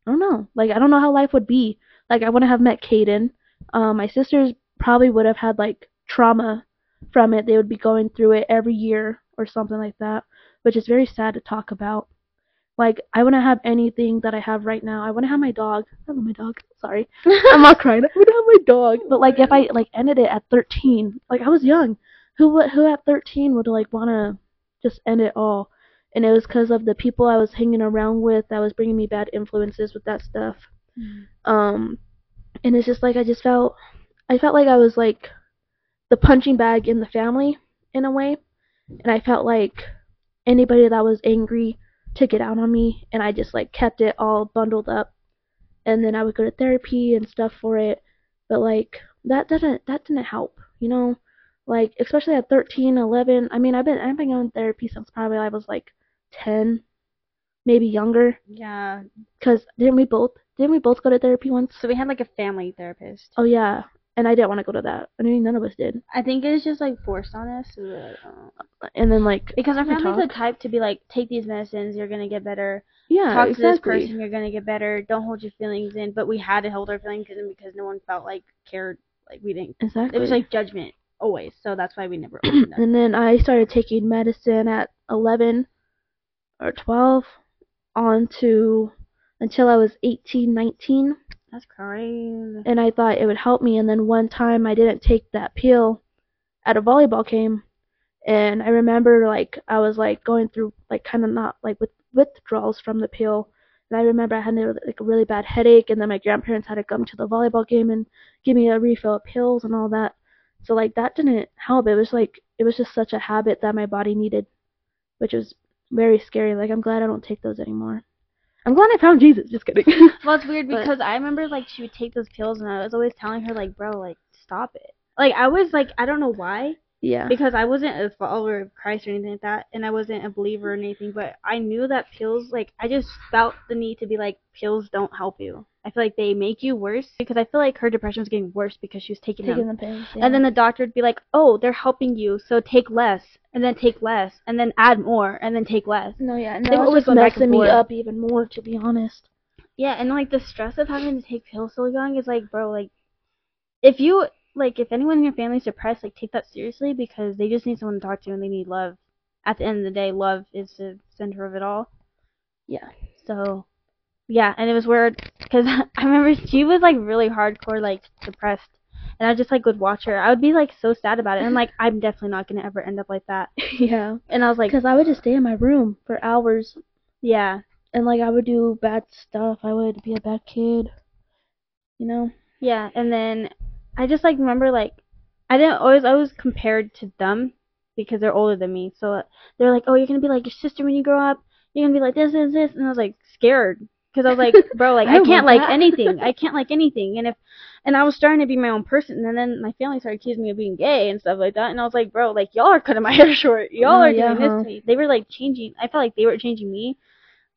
I don't know. Like I don't know how life would be. Like I wouldn't have met Caden. Um, my sisters probably would have had like trauma from it. They would be going through it every year or something like that, which is very sad to talk about. Like I wouldn't have anything that I have right now. I wouldn't have my dog. I love my dog. Sorry, I'm not crying. I wouldn't have my dog. But like if I like ended it at 13, like I was young. Who who at 13 would like wanna just end it all? And it was because of the people I was hanging around with that was bringing me bad influences with that stuff. Um, and it's just like I just felt, I felt like I was like the punching bag in the family in a way, and I felt like anybody that was angry took it out on me, and I just like kept it all bundled up, and then I would go to therapy and stuff for it, but like that doesn't that didn't help, you know, like especially at 13, 11. I mean, I've been I've been going to therapy since probably I was like 10, maybe younger, yeah. cause didn't we both didn't we both go to therapy once? So we had like a family therapist. Oh yeah, and I didn't want to go to that. I mean, none of us did. I think it was just like forced on us. so like, oh. And then like Because our family's the type to be like, take these medicines, you're gonna get better. yeah, Talk to this person, you're gonna get better. Don't hold your feelings in. But we had to hold our feelings in because no one felt like cared. Like we didn't. Exactly. It was like judgment always. So that's why we never opened up. and then I started taking medicine at 11 or 12 on to until I was 18, 19, That's crazy. and I thought it would help me. And then one time I didn't take that pill at a volleyball game, and I remember like I was like going through like kind of not like with withdrawals from the pill. And I remember I had like a really bad headache, and then my grandparents had to come to the volleyball game and give me a refill of pills and all that. So like that didn't help. It was like it was just such a habit that my body needed, which was very scary. Like I'm glad I don't take those anymore. I'm glad I found Jesus. Just kidding. Well, it's weird But- because I remember like she would take those pills, and I was always telling her like, bro, like stop it. Like I was like, I don't know why, yeah. because I wasn't a follower of Christ or anything like that, and I wasn't a believer or anything. But I knew that pills, like I just felt the need to be like, pills don't help you. I feel like they make you worse because I feel like her depression was getting worse because she was taking, Taking them. the pills. And then the doctor would be like, "Oh, they're helping you, so take less, and then take less, and then add more, and then take less." no, yeah, and They were was always just going back and messing me up even more, to be honest. Yeah, and like the stress of having to take pills so young is like, bro, like if you like if anyone in your family's depressed, like take that seriously because they just need someone to talk to and they need love. At the end of the day, love is the center of it all. Yeah. So, yeah, and it was weird because I remember she was like really hardcore, like depressed, and I just like would watch her. I would be like so sad about it, and like, I'm definitely not gonna ever end up like that. yeah. And I was like, Because I would just stay in my room for hours, yeah, and like I would do bad stuff. I would be a bad kid. You know. Yeah, and then I just like remember like I didn't always I was compared to them because they're older than me. So they're like, "Oh, you're gonna be like your sister when you grow up. You're gonna be like this, this, this," and I was like scared because I was like, "Bro, like I I, can't like that. anything. I can't like anything." And if and I was starting to be my own person, and then my family started accusing me of being gay and stuff like that. And I was like, "Bro, like y'all are cutting my hair short. Y'all Oh, are yeah, doing this huh? to me." They were like changing. I felt like they were changing me.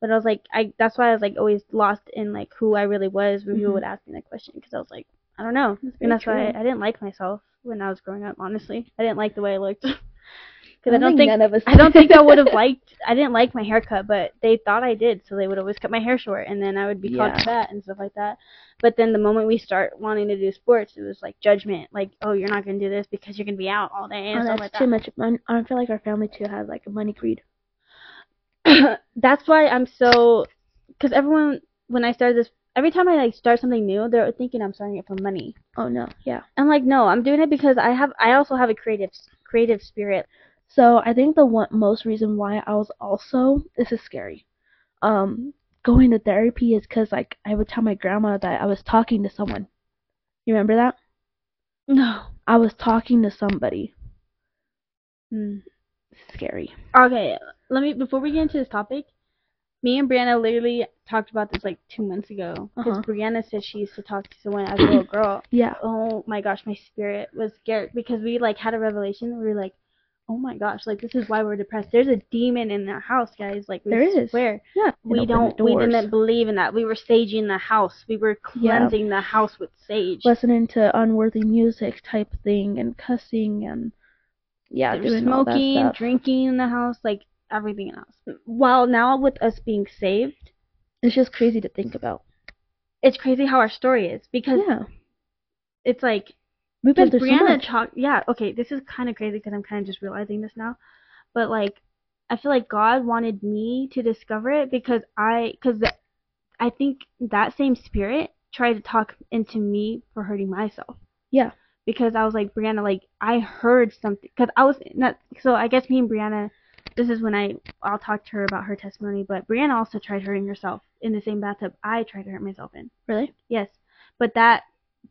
But I was like, I that's why I was like always lost in like who I really was when people Mhm. would ask me that question because I was like, I don't know, That's and that's why I. I didn't like myself when I was growing up. Honestly, I didn't like the way I looked because I don't don't think think none of us I don't think I would have liked. I didn't like my haircut, but they thought I did, so they would always cut my hair short, and then I would be called fat and stuff like that. But then the moment we start wanting to do sports, it was like judgment, like, oh, you're not gonna do this because you're gonna be out all day and Oh, stuff that's like too that. much. mon- I don't feel like our family too has like a money greed. that's why I'm so, because everyone when I started this, every time I like start something new, they're thinking I'm starting it for money. Oh no, yeah. I'm like, no, I'm doing it because I have, I also have a creative, creative spirit. So I think the one most reason why I was also this is scary, um, going to therapy is because like I would tell my grandma that I was talking to someone. You remember that? No. I was talking to somebody. Mm. Scary. Okay, let me before we get into this topic. Me and Brianna literally talked about this like two months ago because Uh-huh. Brianna said she used to talk to someone as a little girl. Yeah. Oh my gosh, my spirit was scared because we like had a revelation. We were like, oh my gosh, like this is why we're depressed. There's a demon in our house, guys. Like we There is. Yeah. we And open the don't we didn't believe in that we were saging the house we were Yeah. cleansing the house with sage listening to unworthy music type thing and cussing and yeah, doing smoking drinking in the house like everything else. while now with us being saved It's just crazy to think about. it's crazy how our story is because Yeah. it's like We've been through so Brianna much. talk yeah okay this is kind of crazy because I'm kind of just realizing this now but like I feel like God wanted me to discover it because I because I think that same spirit tried to talk into me for hurting myself Yeah. because I was like Brianna, like I heard something because I was not. So I guess me and Brianna, this is when I I'll talk to her about her testimony. But Brianna also tried hurting herself in the same bathtub I tried to hurt myself in. Really? Yes, but that,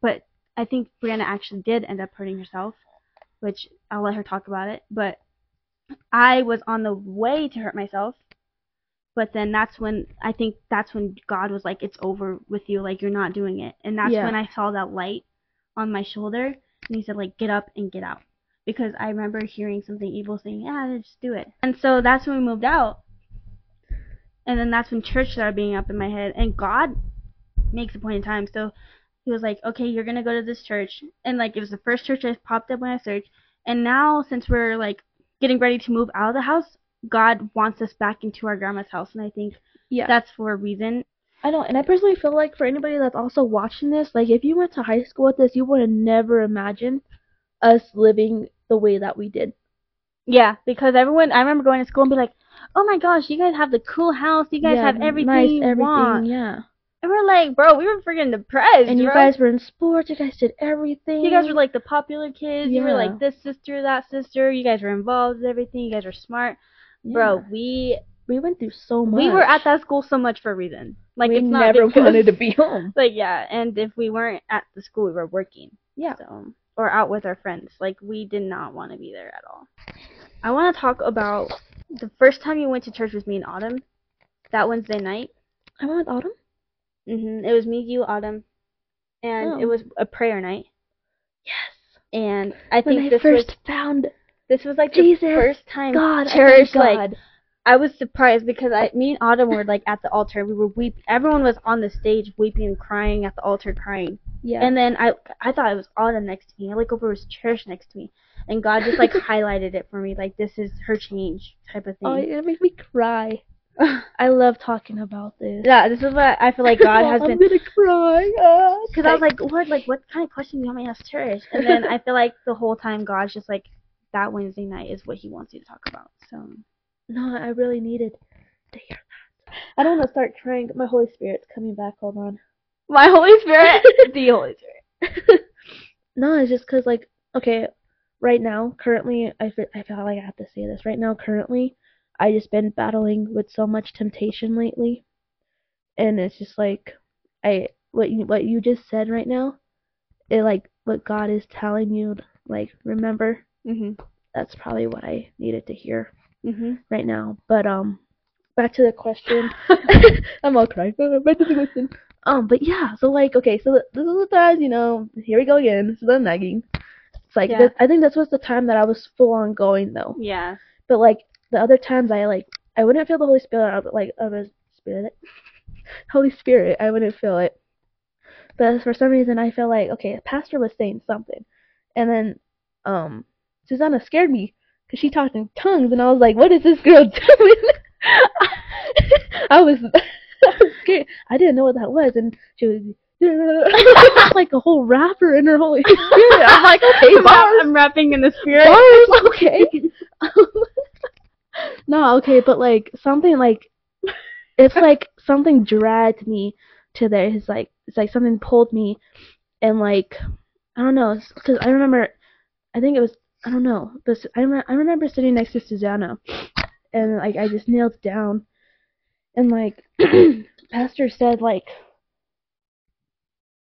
but I think Brianna actually did end up hurting herself, which I'll let her talk about it. But I was on the way to hurt myself. But then that's when I think that's when God was like, "It's over with you. Like you're not doing it." And that's Yeah. when I saw that light on my shoulder, and He said, "Like get up and get out," because I remember hearing something evil saying, "Yeah, just do it." And so that's when we moved out. And then that's when church started being up in my head, and God makes a point in time. So he was like, "Okay, you're gonna go to this church," and like it was the first church that popped up when I searched. And now since we're like getting ready to move out of the house, God wants us back into our grandma's house, and I think Yeah. that's for a reason. I know, and I personally feel like for anybody that's also watching this, like if you went to high school with this, you would have never imagined us living the way that we did. Yeah, because everyone, I remember going to school and be like, "Oh my gosh, you guys have the cool house. You guys yeah, have everything nice, you everything, want." yeah. And we're like, "Bro, we were freaking depressed." And you bro. guys were in sports. You guys did everything. You guys were like the popular kids. You were like this sister, that sister. You guys were involved with everything. You guys were smart. Bro, we we went through so much. we were at that school so much for a reason. Like we it's not never because, wanted to be home. Like yeah, and if we weren't at the school, we were working. Yeah. So or out with our friends. Like we did not want to be there at all. I want to talk about the first time you went to church with me in autumn. That Wednesday night. I went with Autumn. Mhm. It was me, you, Autumn, and Oh. it was a prayer night. Yes. And I When think I this first was found this was like Jesus, the first time God, I found like I was surprised because I, me and Autumn were like at the altar. We were weep. Everyone was on the stage weeping and crying at the altar, crying. Yeah. And then I, I thought it was Autumn next to me. I look over, was Charish next to me, and God just like highlighted it for me, like this is her change type of oh, thing. oh, it made me cry. I love talking about this. yeah, this is what I feel like God has I'm been. gonna cry. Because I was like, Lord, like what kind of question do you want me to ask Charish? And then I feel like the whole time God's just like, that Wednesday night is what He wants you to talk about. So no, I really needed to hear that. I don't want to start crying. but My Holy Spirit's coming back. Hold on. My Holy Spirit, the Holy Spirit. No, it's just because, like, okay, right now, currently, I feel, I feel like I have to say this. Right now, currently, I just been battling with so much temptation lately, and it's just like, I what you what you just said right now, it like what God is telling you, like remember. Mhm. That's probably what I needed to hear Mhm. right now. But um, back to the question. I'm all crying. Back to the question. Um, but yeah, so like, okay, so this is the time, you know, here we go again. This is the nagging. It's like, Yeah. this, I think this was the time that I was full on going though. Yeah. But like the other times, I like, I wouldn't feel the Holy Spirit, of, like of His Spirit, Holy Spirit. I wouldn't feel it. But for some reason, I felt like, okay, a pastor was saying something, and then, um, Suezana scared me because she talked in tongues, and I was like, what is this girl doing? I was scared. I didn't know what that was, and she was like a whole rapper in her whole Spirit. I'm like, okay, I'm, bars, I'm rapping in the spirit. bars, okay. no, okay, but like something like it's like something dragged me to there. It's like it's like something pulled me, and like I don't know, because I remember, I think it was I don't know, but I rem- I remember sitting next to Suezana, and like I just knelt down, and like pastor said like.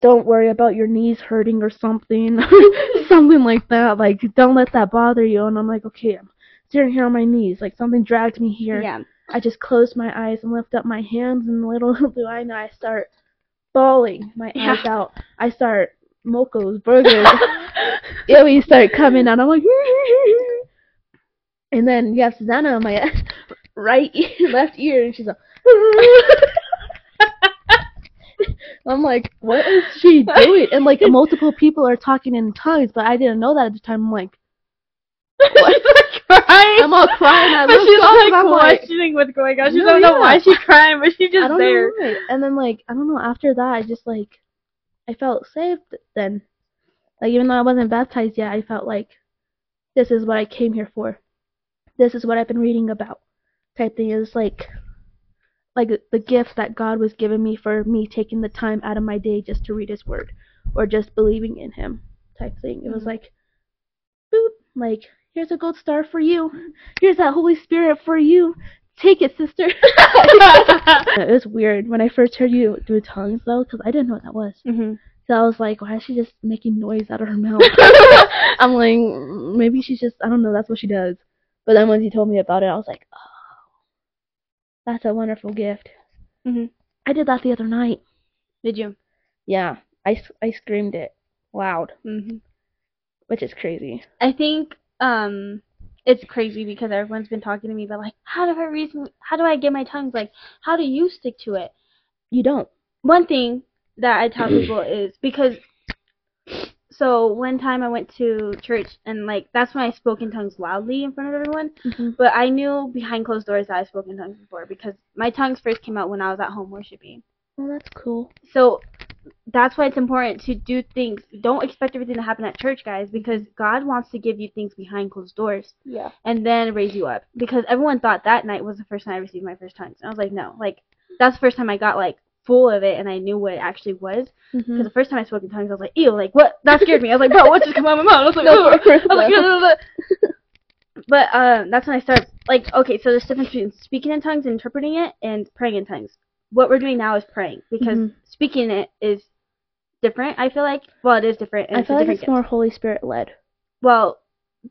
Don't worry about your knees hurting or something, something like that. Like, don't let that bother you. And I'm like, okay, I'm sitting here on my knees. Like something dragged me here. Yeah. I just closed my eyes and lift up my hands, and little do I know, I start bawling my Yeah. eyes out. I start mocos, burgers, illies start coming out. I'm like, and then you have Suezana on my right ear, left ear, and she's like, I'm like, what is she doing? And like multiple people are talking in tongues, but I didn't know that at the time. I'm like, what's she crying. I'm all crying. I but she's like I'm like, questioning what's going on. She No, doesn't know why she's crying, but she's just don't there. know. And then like I don't know. After that, I just like I felt saved. Then, like even though I wasn't baptized yet, I felt like this is what I came here for. This is what I've been reading about. Type thing is like like the gift that God was giving me for me taking the time out of my day just to read His Word or just believing in Him. Type thing. It was Mhm. like, boop, like here's a gold star for you. Here's that Holy Spirit for you. Take it, sister. it was weird when I first heard you do tongues though, because I didn't know what that was. hmm So I was like, why is she just making noise out of her mouth? I'm like, "Mm, maybe she's just, I don't know, that's what she does. But then once you told me about it, I was like, oh, that's a wonderful gift. Mhm. I did that the other night. Did you? Yeah, I, I screamed it loud, hmm which is crazy. I think um it's crazy because everyone's been talking to me about like how do I reason how do I get my tongues like how do you stick to it? You don't. One thing that I tell people is because so one time I went to church and like that's when I spoke in tongues loudly in front of everyone. Mm-hmm. But I knew behind closed doors that I spoke in tongues before because my tongues first came out when I was at home worshiping. Well, that's cool. So that's why it's important to do things. Don't expect everything to happen at church, guys, because God wants to give you things behind closed doors Yeah. and then raise you up. Because everyone thought that night was the first time I received my first tongues. And I was like, no, like that's the first time I got like full of it and I knew what it actually was. Because Mm-hmm. the first time I spoke in tongues, I was like, ew, like what? That scared me. I was like, bro, what just come out of my mouth? I was like, No. I was like. "Ugh, ugh, ugh." but um, that's when I started. Like, okay, so there's difference between speaking in tongues, interpreting it, and praying in tongues. What we're doing now is praying because Mhm. speaking it is different. I feel like, well, it is different. And I feel like it's more Holy Spirit led. Well,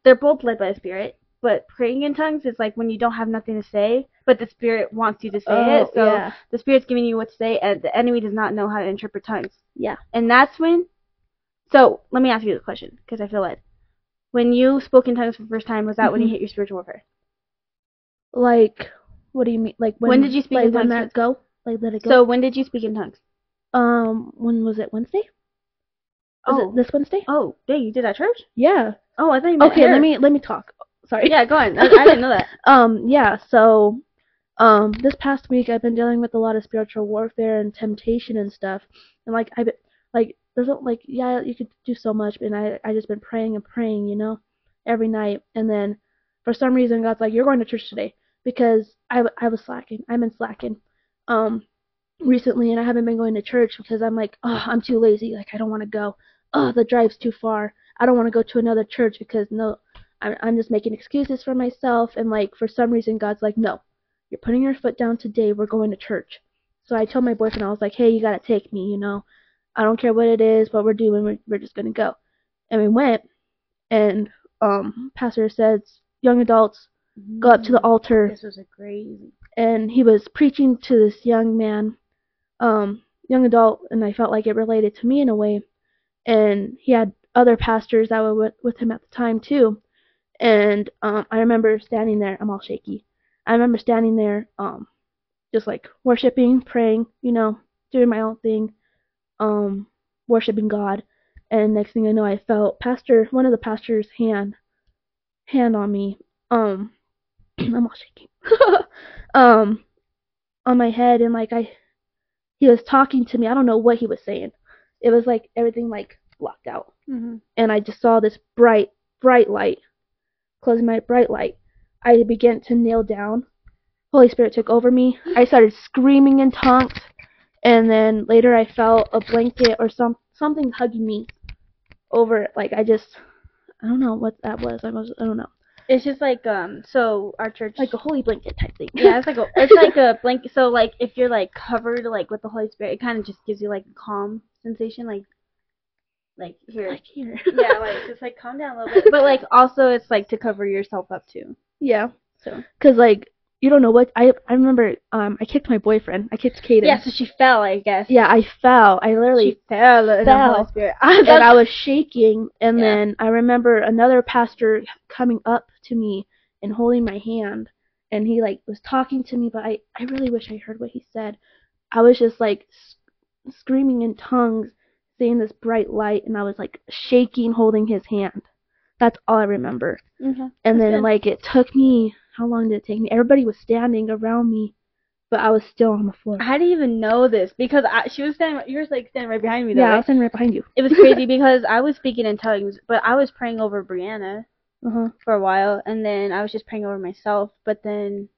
they're both led by the Spirit, but praying in tongues is like when you don't have nothing to say, but the spirit wants you to say Oh, it. So yeah. the spirit's giving you what to say, and the enemy does not know how to interpret tongues. Yeah. And that's when. So let me ask you the question because I feel led. When you spoke in tongues for the first time, was that when you Mhm. hit your spiritual warfare? Like, what do you mean? Like when? When did you speak like, in when tongues that go? Like let it go. So when did you speak in tongues? um, when was it? Wednesday? Was Oh. it this Wednesday? Oh, yeah, you did at church? Yeah. Oh, I thought you meant Okay, let me let me talk. Sorry. Yeah, go on. I, I didn't know that. Um, yeah, so um this past week I've been dealing with a lot of spiritual warfare and temptation and stuff. And like been like there's a, like yeah, you could do so much and I I just been praying and praying, you know, every night. And then for some reason God's like, You're going to church today because I I was slacking. I've been slacking. Um recently and I haven't been going to church because I'm like, oh, I'm too lazy, like I don't want to go. Oh, the drive's too far. I don't want to go to another church because no I'm, I'm just making excuses for myself and like for some reason god's like no you're putting your foot down today we're going to church so i told my boyfriend i was like hey you gotta take me you know i don't care what it is what we're doing we're, we're just gonna go and we went and um pastor says young adults go up to the altar This was a crazy. and he was preaching to this young man, um, young adult, and I felt like it related to me in a way. And he had other pastors that were with, with him at the time too. And um, I remember standing there. I'm all shaky. I remember standing there, um, just like worshiping, praying, you know, doing my own thing, um, worshiping God. And next thing I know, I felt pastor, one of the pastor's hand, hand on me. Um, I'm all shaky. um, on my head, and like I, he was talking to me. I don't know what he was saying. It was like everything like blocked out, Mm-hmm. and I just saw this bright, bright light. Closing my bright light, I began to kneel down. Holy Spirit took over me. I started screaming in tongues, and then later I felt a blanket or some something hugging me over it. Like I just, I don't know what that was. I was, I don't know, It's just like um. So our church. like a holy blanket type thing. yeah, it's like a it's like a blanket. So like if you're like covered like with the Holy Spirit, it kind of just gives you like a calm sensation, like like here. like here. yeah, like just like calm down a little bit. But like also it's like to cover yourself up too. Yeah. So Cause like you don't know what I I remember um I kicked my boyfriend. I kicked Kaden. yeah, so she fell, I guess. Yeah, I fell. I literally she fell fell. And I was shaking and Yeah. then I remember another pastor coming up to me and holding my hand and he like was talking to me but I I really wish I heard what he said. I was just like s- screaming in tongues seeing this bright light and I was like shaking holding his hand. That's all I remember. Mhm. And then good. like it took me how long did it take me? Everybody was standing around me, but I was still on the floor. I didn't even know this? Because I, she was standing. You were like standing right behind me. Though, yeah, I was standing right behind you. It was crazy because I was speaking in tongues, but I was praying over Brianna Uh-huh. for a while, and then I was just praying over myself. But then,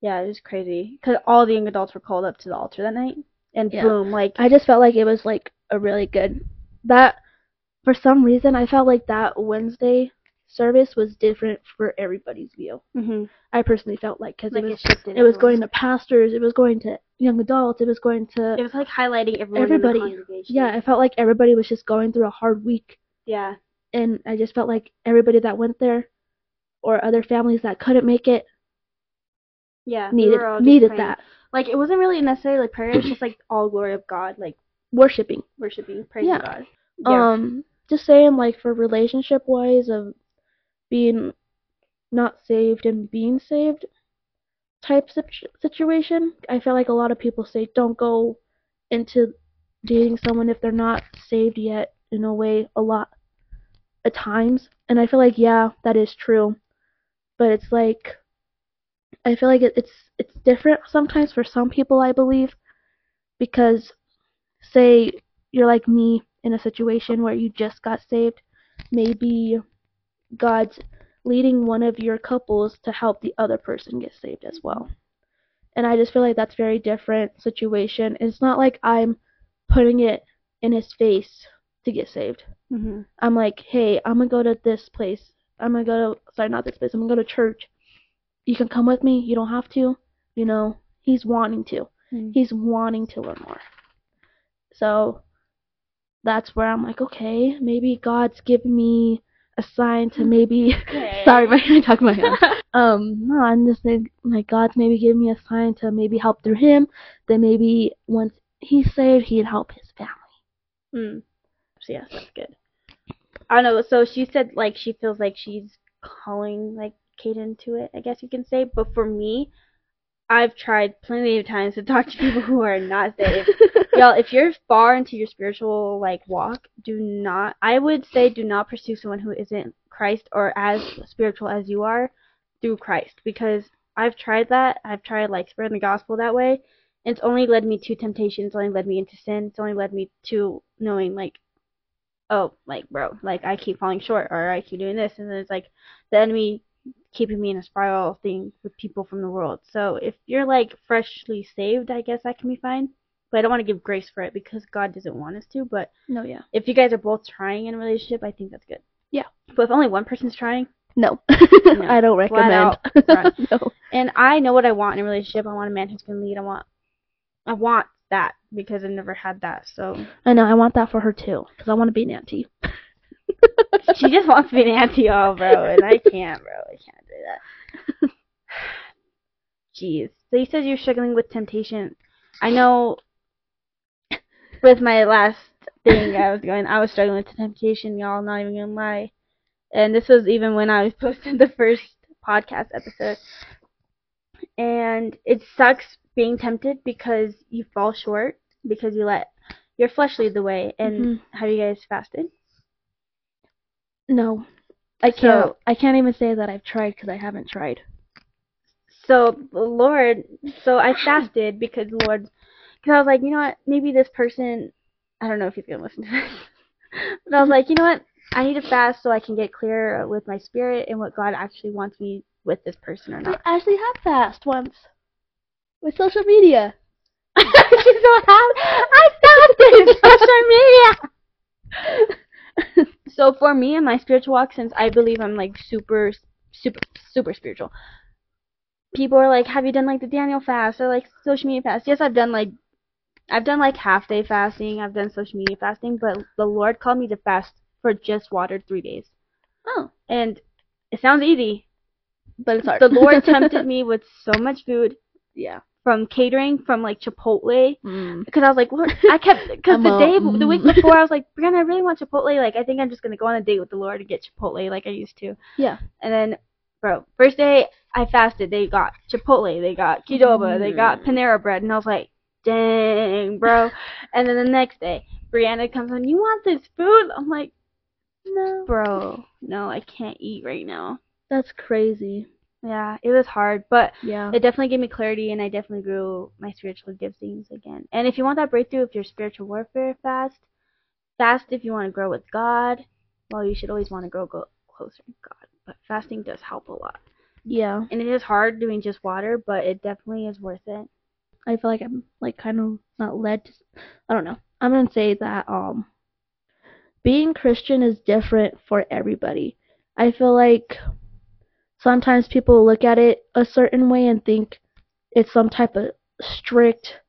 yeah, it was crazy because all the young adults were called up to the altar that night, and Yeah. boom, like I just felt like it was like a really good that for some reason I felt like that Wednesday service was different for everybody's view. hmm I personally felt like because like it was it was going to pastors, it was going to young adults, it was going to It was like highlighting everybody. in the congregation. yeah. I felt like everybody was just going through a hard week, yeah. and I just felt like everybody that went there, or other families that couldn't make it, Yeah. needed just needed praying. that Like it wasn't really necessarily prayer. It was just like all glory of God, like worshiping. worshiping, praising Yeah. God. Yeah. Um, just saying, like for relationship wise, of being not saved and being saved type situation. I feel like a lot of people say don't go into dating someone if they're not saved yet. In a way, a lot at times, and I feel like yeah, that is true, but it's like I feel like it, it's it's different sometimes for some people. I believe because say you're like me in a situation where you just got saved, maybe God's leading one of your couples to help the other person get saved as well. And I just feel like that's very different situation. It's not like I'm putting it in his face to get saved. hmm I'm like, hey, I'm gonna go to this place. I'm gonna go to sorry, not this place. I'm gonna go to church. You can come with me. You don't have to. You know, he's wanting to. Mhm. He's wanting to learn more. So that's where I'm like, okay, maybe God's giving me a sign to maybe. Okay. sorry, my I talk my hand. um, no, I'm just think like God's maybe giving me a sign to maybe help through him. Then maybe once he's saved, he'd help his family. Hmm. So yes, that's good. I don't know. So she said like she feels like she's calling like Caden to it. I guess you can say. But for me, I've tried plenty of times to talk to people who are not saved. Y'all, if you're far into your spiritual like walk, do not. I would say do not pursue someone who isn't Christ or as spiritual as you are through Christ because I've tried that. I've tried like spreading the gospel that way. And it's only led me to temptation. It's only led me into sin. It's only led me to knowing like, oh, like bro, like I keep falling short or I keep doing this, and then it's like the enemy keeping me in a spiral thing with people from the world. So if you're like freshly saved, I guess that can be fine. But I don't want to give grace for it because God doesn't want us to. But No, yeah. if you guys are both trying in a relationship, I think that's good. Yeah. But if only one person's trying, No. I don't recommend. out no. and I know what I want in a relationship, I want a man who's gonna lead. I want, I want that because I've never had that. So I know. I want that for her too, because I want to be an auntie. she just wants me to be an auntie, all bro, and I can't, bro. I can't do that. Jeez. So you said you're struggling with temptation. I know. With my last thing, I was going. I was struggling with temptation, y'all. Not even gonna lie. And this was even when I was posting the first podcast episode. And it sucks being tempted because you fall short because you let your flesh lead the way. And Mhm. have you guys fasted? No. I can't. So- I can't even say that I've tried because I haven't tried. So Lord, so I fasted because Lord, because I was like, you know what, maybe this person, I don't know if he's gonna listen to this, but I was like, you know what, I need to fast so I can get clear with my spirit and what God actually wants me with this person or not. I actually have fast once with social media. She's so happy. I fasted social media. so for me in my spiritual walk, since I believe I'm like super, super, super spiritual, people are like, "Have you done like the Daniel fast or like social media fast?" Yes, I've done like, I've done like half day fasting. I've done social media fasting, but the Lord called me to fast for just water three days, Oh, and it sounds easy. but it's hard. The Lord tempted me with so much food Yeah. From catering, from like Chipotle, Mm. because I was like, Lord, I kept because the day, the week mm. before, I was like, Brianna, I really want Chipotle. Like, I think I'm just gonna go on a date with the Lord and get Chipotle like I used to. Yeah. And then, bro, first day I fasted, they got Chipotle, they got Qdoba, they got Mm. Panera Bread, and I was like, dang, bro. and then the next day, Brianna comes on, you want this food? I'm like, No. bro, no, I can't eat right now. That's crazy. Yeah, it was hard, but Yeah. it definitely gave me clarity and I definitely grew my spiritual giftings again. And if you want that breakthrough if you're spiritual warfare fast, fast if you want to grow with God. Well, you should always want to grow go closer to God, but fasting does help a lot. yeah. And it is hard doing just water, but it definitely is worth it. I feel like I'm like kind of not led to I don't know. I'm gonna say that um being Christian is different for everybody. I feel like sometimes people look at it a certain way and think it's some type of strict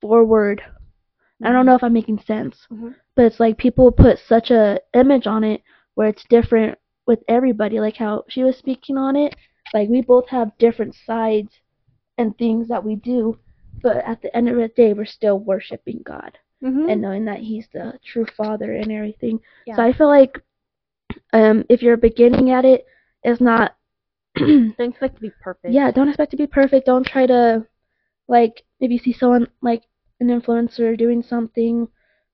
forward. I don't know if I'm making sense. Mhm. But it's like people put such a image on it where it's different with everybody, like how she was speaking on it. Like we both have different sides and things that we do, but at the end of the day, we're still worshiping God Mm-hmm. and knowing that He's the true Father and everything. Yeah. So I feel like um, if you're beginning at it, it's not. don't expect to be perfect. yeah, don't expect to be perfect. Don't try to, like, if you see someone like an influencer doing something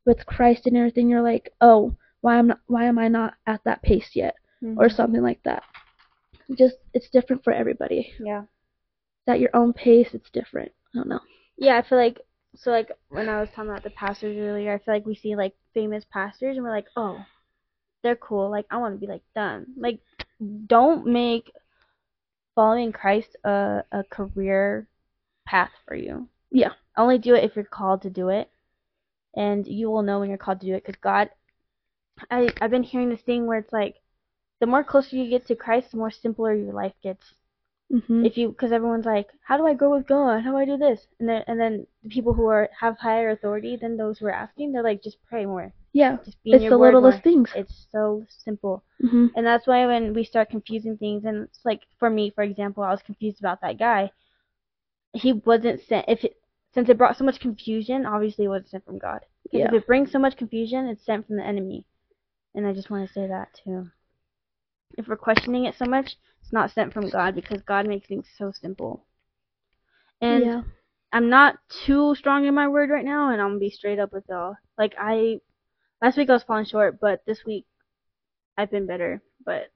with Christ and everything, you're like, oh, why am not, why am I not at that pace yet, Mhm. or something like that. Just it's different for everybody. yeah. It's At your own pace, it's different. I don't know. Yeah, I feel like so like when I was talking about the pastors earlier, I feel like we see like famous pastors and we're like, oh, they're cool. Like I want to be like them. Like, don't make following Christ a a career path for you. Yeah. Only do it if you're called to do it, and you will know when you're called to do it. Because God, I I've been hearing this thing where it's like, the more closer you get to Christ, the more simpler your life gets hmm if you because everyone's like how do i grow with god how do i do this and then and then the people who are have higher authority than those who are asking they're like just pray more Yeah. Just being It's the littlest things. It's so simple. hmm And that's why when we start confusing things, and it's like for me, for example, I was confused about that guy. He wasn't sent. If it, since it brought so much confusion, obviously it wasn't sent from God. Because Yeah. if it brings so much confusion, it's sent from the enemy. And I just want to say that too. If we're questioning it so much, it's not sent from God because God makes things so simple. And yeah. I'm not too strong in my word right now, and I'm gonna be straight up with y'all. Like I, last week I was falling short, but this week I've been better. But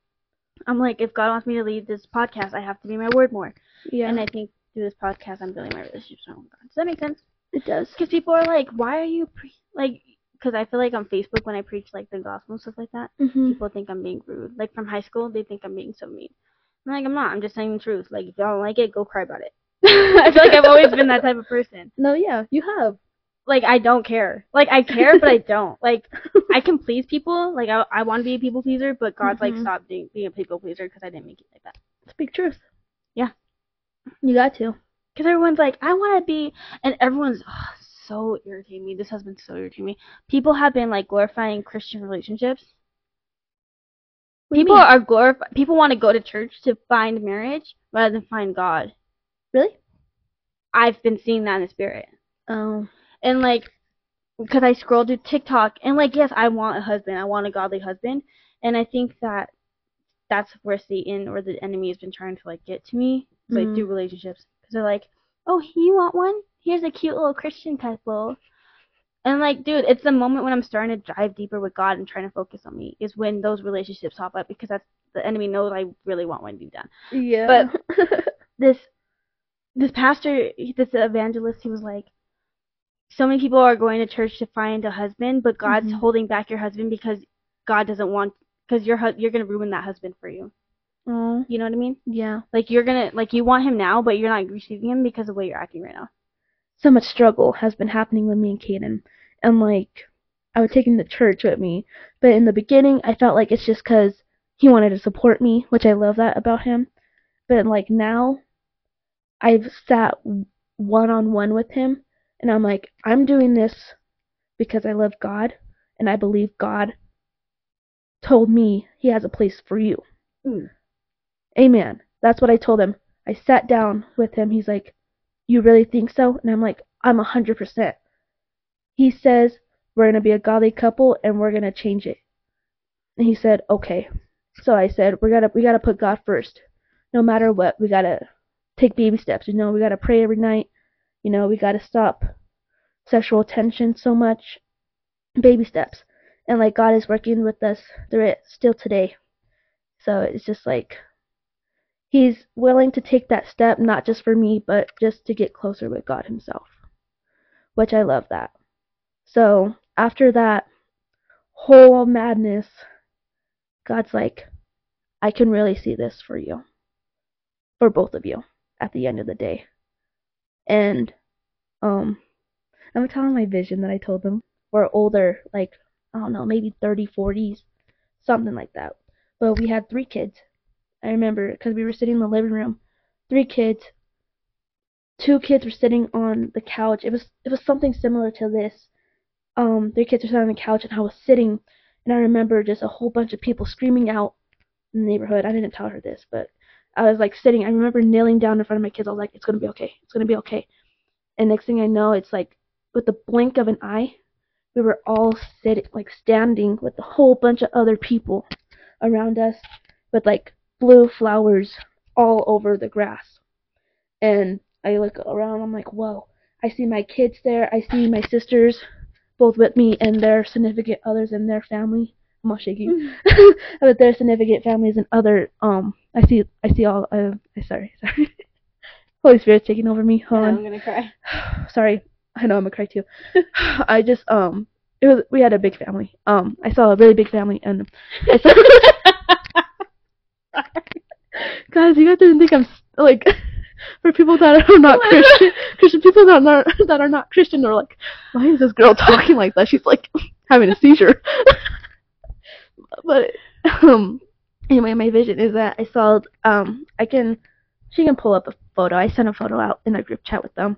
I'm like, if God wants me to lead this podcast, I have to be my word more. Yeah. And I think through this podcast, I'm building my relationship with God. Does that make sense? it does. Because people are like, why are you pre-? like? Because I feel like on Facebook when I preach like the gospel and stuff like that, hmm people think I'm being rude. Like from high school, they think I'm being so mean. I'm like, I'm not. I'm just saying the truth. Like if y'all don't like it, go cry about it. I feel like I've always been that type of person. No, yeah, you have. Like I don't care. Like I care, but I don't. Like I can please people. Like I, I want to be a people pleaser, but God's like Mhm. stop being, being a people pleaser because I didn't make it like that. Speak truth. Yeah. You got to. Because everyone's like, I want to be, and everyone's ugh, so irritating me. This has been so irritating me. People have been like glorifying Christian relationships. People are glorif- People want to go to church to find marriage rather than find God. Really? I've been seeing that in the spirit. Oh. And like because I scroll through TikTok and like yes, I want a husband, I want a godly husband, and I think that that's where Satan or the enemy has been trying to like get to me, like Mhm. through relationships, because they're like, oh, you want one? Here's a cute little Christian couple. And like, dude, it's the moment when I'm starting to dive deeper with God and trying to focus on me is when those relationships pop up because that's the enemy knows I really want one deep down. Yeah. But this this pastor, this evangelist, he was like, so many people are going to church to find a husband, but God's Mhm. holding back your husband because God doesn't want because you're hu- you're gonna ruin that husband for you. oh. You know what I mean? Yeah. Like you're gonna like you want him now, but you're not receiving him because of the way you're acting right now. So much struggle has been happening with me and Kaden. And like, I would take him to church with me, but in the beginning, I felt like it's just 'cause he wanted to support me, which I love that about him. But like now, I've sat one on one with him, and I'm like, I'm doing this because I love God, and I believe God told me He has a place for you. Mm. Amen. That's what I told him. I sat down with him. He's like, You really think so? And I'm like, I'm a 100%. He says, We're going to be a godly couple and we're going to change it. And he said, Okay. So I said, We gotta, we gotta put God first. No matter what, we gotta take baby steps. You know, we gotta pray every night. You know, we gotta stop sexual tension so much. Baby steps. And like God is working with us through it still today. So it's just like he's willing to take that step not just for me but just to get closer with God himself. Which I love that. So after that whole madness God's like I can really see this for you. For both of you at the end of the day. And um I'm telling my vision that I told them. We're older, like I don't know, maybe 30, 40s, something like that. But we had three kids. I remember because we were sitting in the living room, three kids. Two kids were sitting on the couch. It was it was something similar to this. Um, three kids were sitting on the couch, and I was sitting, and I remember just a whole bunch of people screaming out in the neighborhood. I didn't tell her this, but I was like sitting. I remember kneeling down in front of my kids. I was like, "It's gonna be okay. It's gonna be okay." And next thing I know, it's like with the blink of an eye, we were all sitting, like standing with a whole bunch of other people around us, with like blue flowers all over the grass. And I look around, I'm like, whoa. I see my kids there. I see my sisters, both with me, and their significant others and their family. I'm all shaky. with their significant families and other, um, I see, I see all, uh, sorry, sorry. Holy Spirit's taking over me. Hold on gonna cry. sorry i know i'm gonna cry too i just um it was we had a big family um i saw a really big family and I saw, guys you guys didn't think i'm like for people that are not christian christian people that are not that are not christian are like why is this girl talking like that she's like having a seizure but um anyway my vision is that i saw um i can she can pull up a photo i sent a photo out in a group chat with them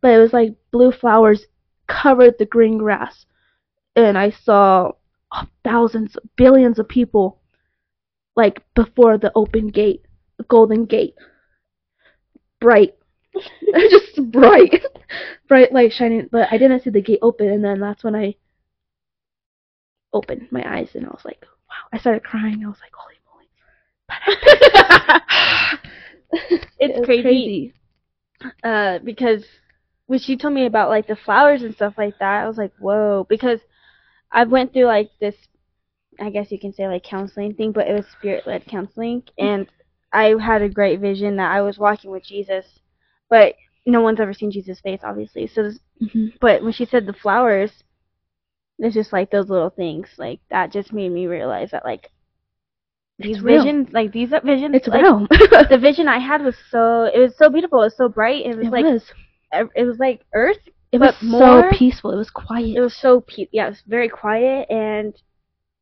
but it was like blue flowers covered the green grass and I saw thousands, billions of people like before the open gate, the golden gate. Bright. just bright. bright light shining, but I didn't see the gate open and then that's when I opened my eyes and I was like. I started crying. I was like, holy moly. It's It was crazy. uh, because when she told me about like the flowers and stuff like that, I was like, whoa, because I went through like this, I guess you can say like counseling thing, but it was spirit led counseling, and I had a great vision that I was walking with Jesus, but no one's ever seen Jesus' face, obviously. So, this, hmm but when she said the flowers, it's just like those little things, like that just made me realize that like these real. visions, like these visions, It's like, real. the vision I had was so it was so beautiful. It was so bright. It was it like was. it was like Earth. It but was more- so peaceful. It was quiet. It was so pe- yeah, it was very quiet and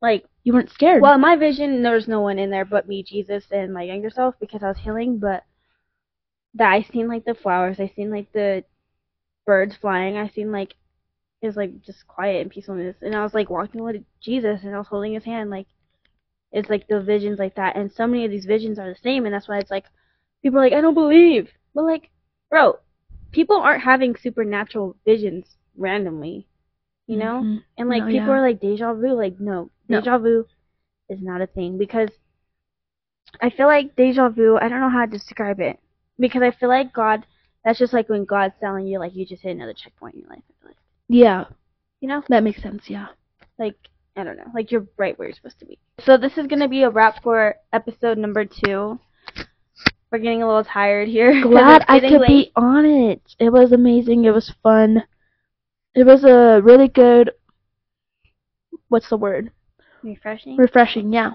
like you weren't scared. well, my vision there was no one in there but me, Jesus, and my younger self because I was healing. But that I seen like the flowers. I seen like the birds flying. I seen like was like just quiet and peacefulness. And I was like walking with Jesus and I was holding his hand like it's like the visions like that. And so many of these visions are the same and that's why it's like people are like, I don't believe. But like, bro, people aren't having supernatural visions randomly. You know? Mhm. And like No, people yeah. are like deja vu, like no, No. deja vu is not a thing because I feel like deja vu. I don't know how to describe it because I feel like God. That's just like when God's telling you like you just hit another checkpoint in your life. I feel like Yeah, you know, that makes sense. Yeah. like I don't know, like you're right where you're supposed to be. So this is gonna be a wrap for episode number two. We're getting a little tired here. Glad I could late. be on it. It was amazing. It was fun. It was a really good. What's the word? refreshing. Refreshing. Yeah.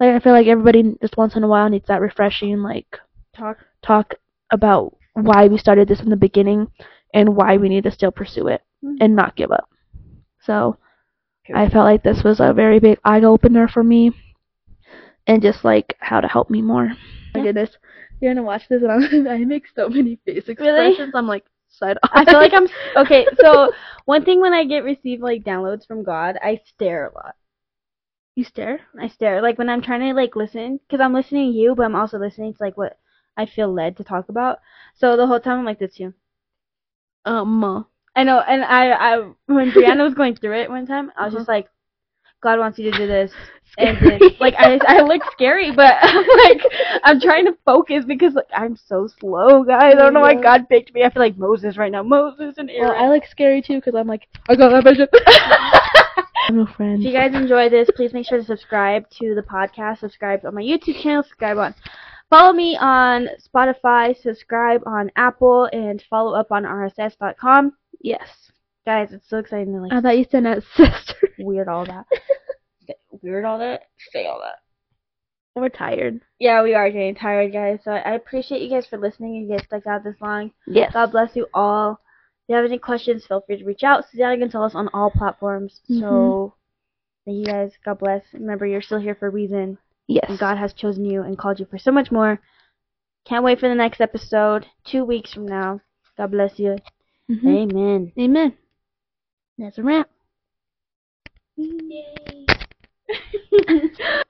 Like I feel like everybody just once in a while needs that refreshing like Talk. talk about why we started this in the beginning and why we need to still pursue it Mhm. and not give up. So I felt like this was a very big eye opener for me and just like how to help me more. My goodness. You're gonna watch this and I'm, I make so many face Really? expressions. I'm like side off. I feel like I'm okay. So one thing when I get receive like downloads from God, I stare a lot. You stare? I stare like when I'm trying to like listen because I'm listening to you, but I'm also listening to like what I feel led to talk about. So the whole time I'm like this too. Um uh, I know, and I, I when Brianna was going through it one time, I was Uh-huh. just like, God wants you to do this, and then, like I, I look scary, but I'm like I'm trying to focus because like I'm so slow, guys. I don't know why God picked me. I feel like Moses right now, Moses and Aaron. well, I look scary too because I'm like I got that vision. I'm no friend. If you guys enjoy this, please make sure to subscribe to the podcast. Subscribe on my YouTube channel. Subscribe on. Follow me on Spotify. Subscribe on Apple, and follow up on RSS.com. yes. Guys, it's so exciting to like I thought you said that sister. weird all that. weird all that. Say all that. We're tired. Yeah, we are getting tired, guys. So I appreciate you guys for listening. You guys stuck out this long. Yes. God bless you all. If you have any questions, feel free to reach out. Suezana can tell us on all platforms. So mm-hmm. thank you guys. God bless. Remember, you're still here for a reason. Yes. And God has chosen you and called you for so much more. Can't wait for the next episode. Two weeks from now. God bless you. Mhm. Amen. Amen. That's a wrap. Yay.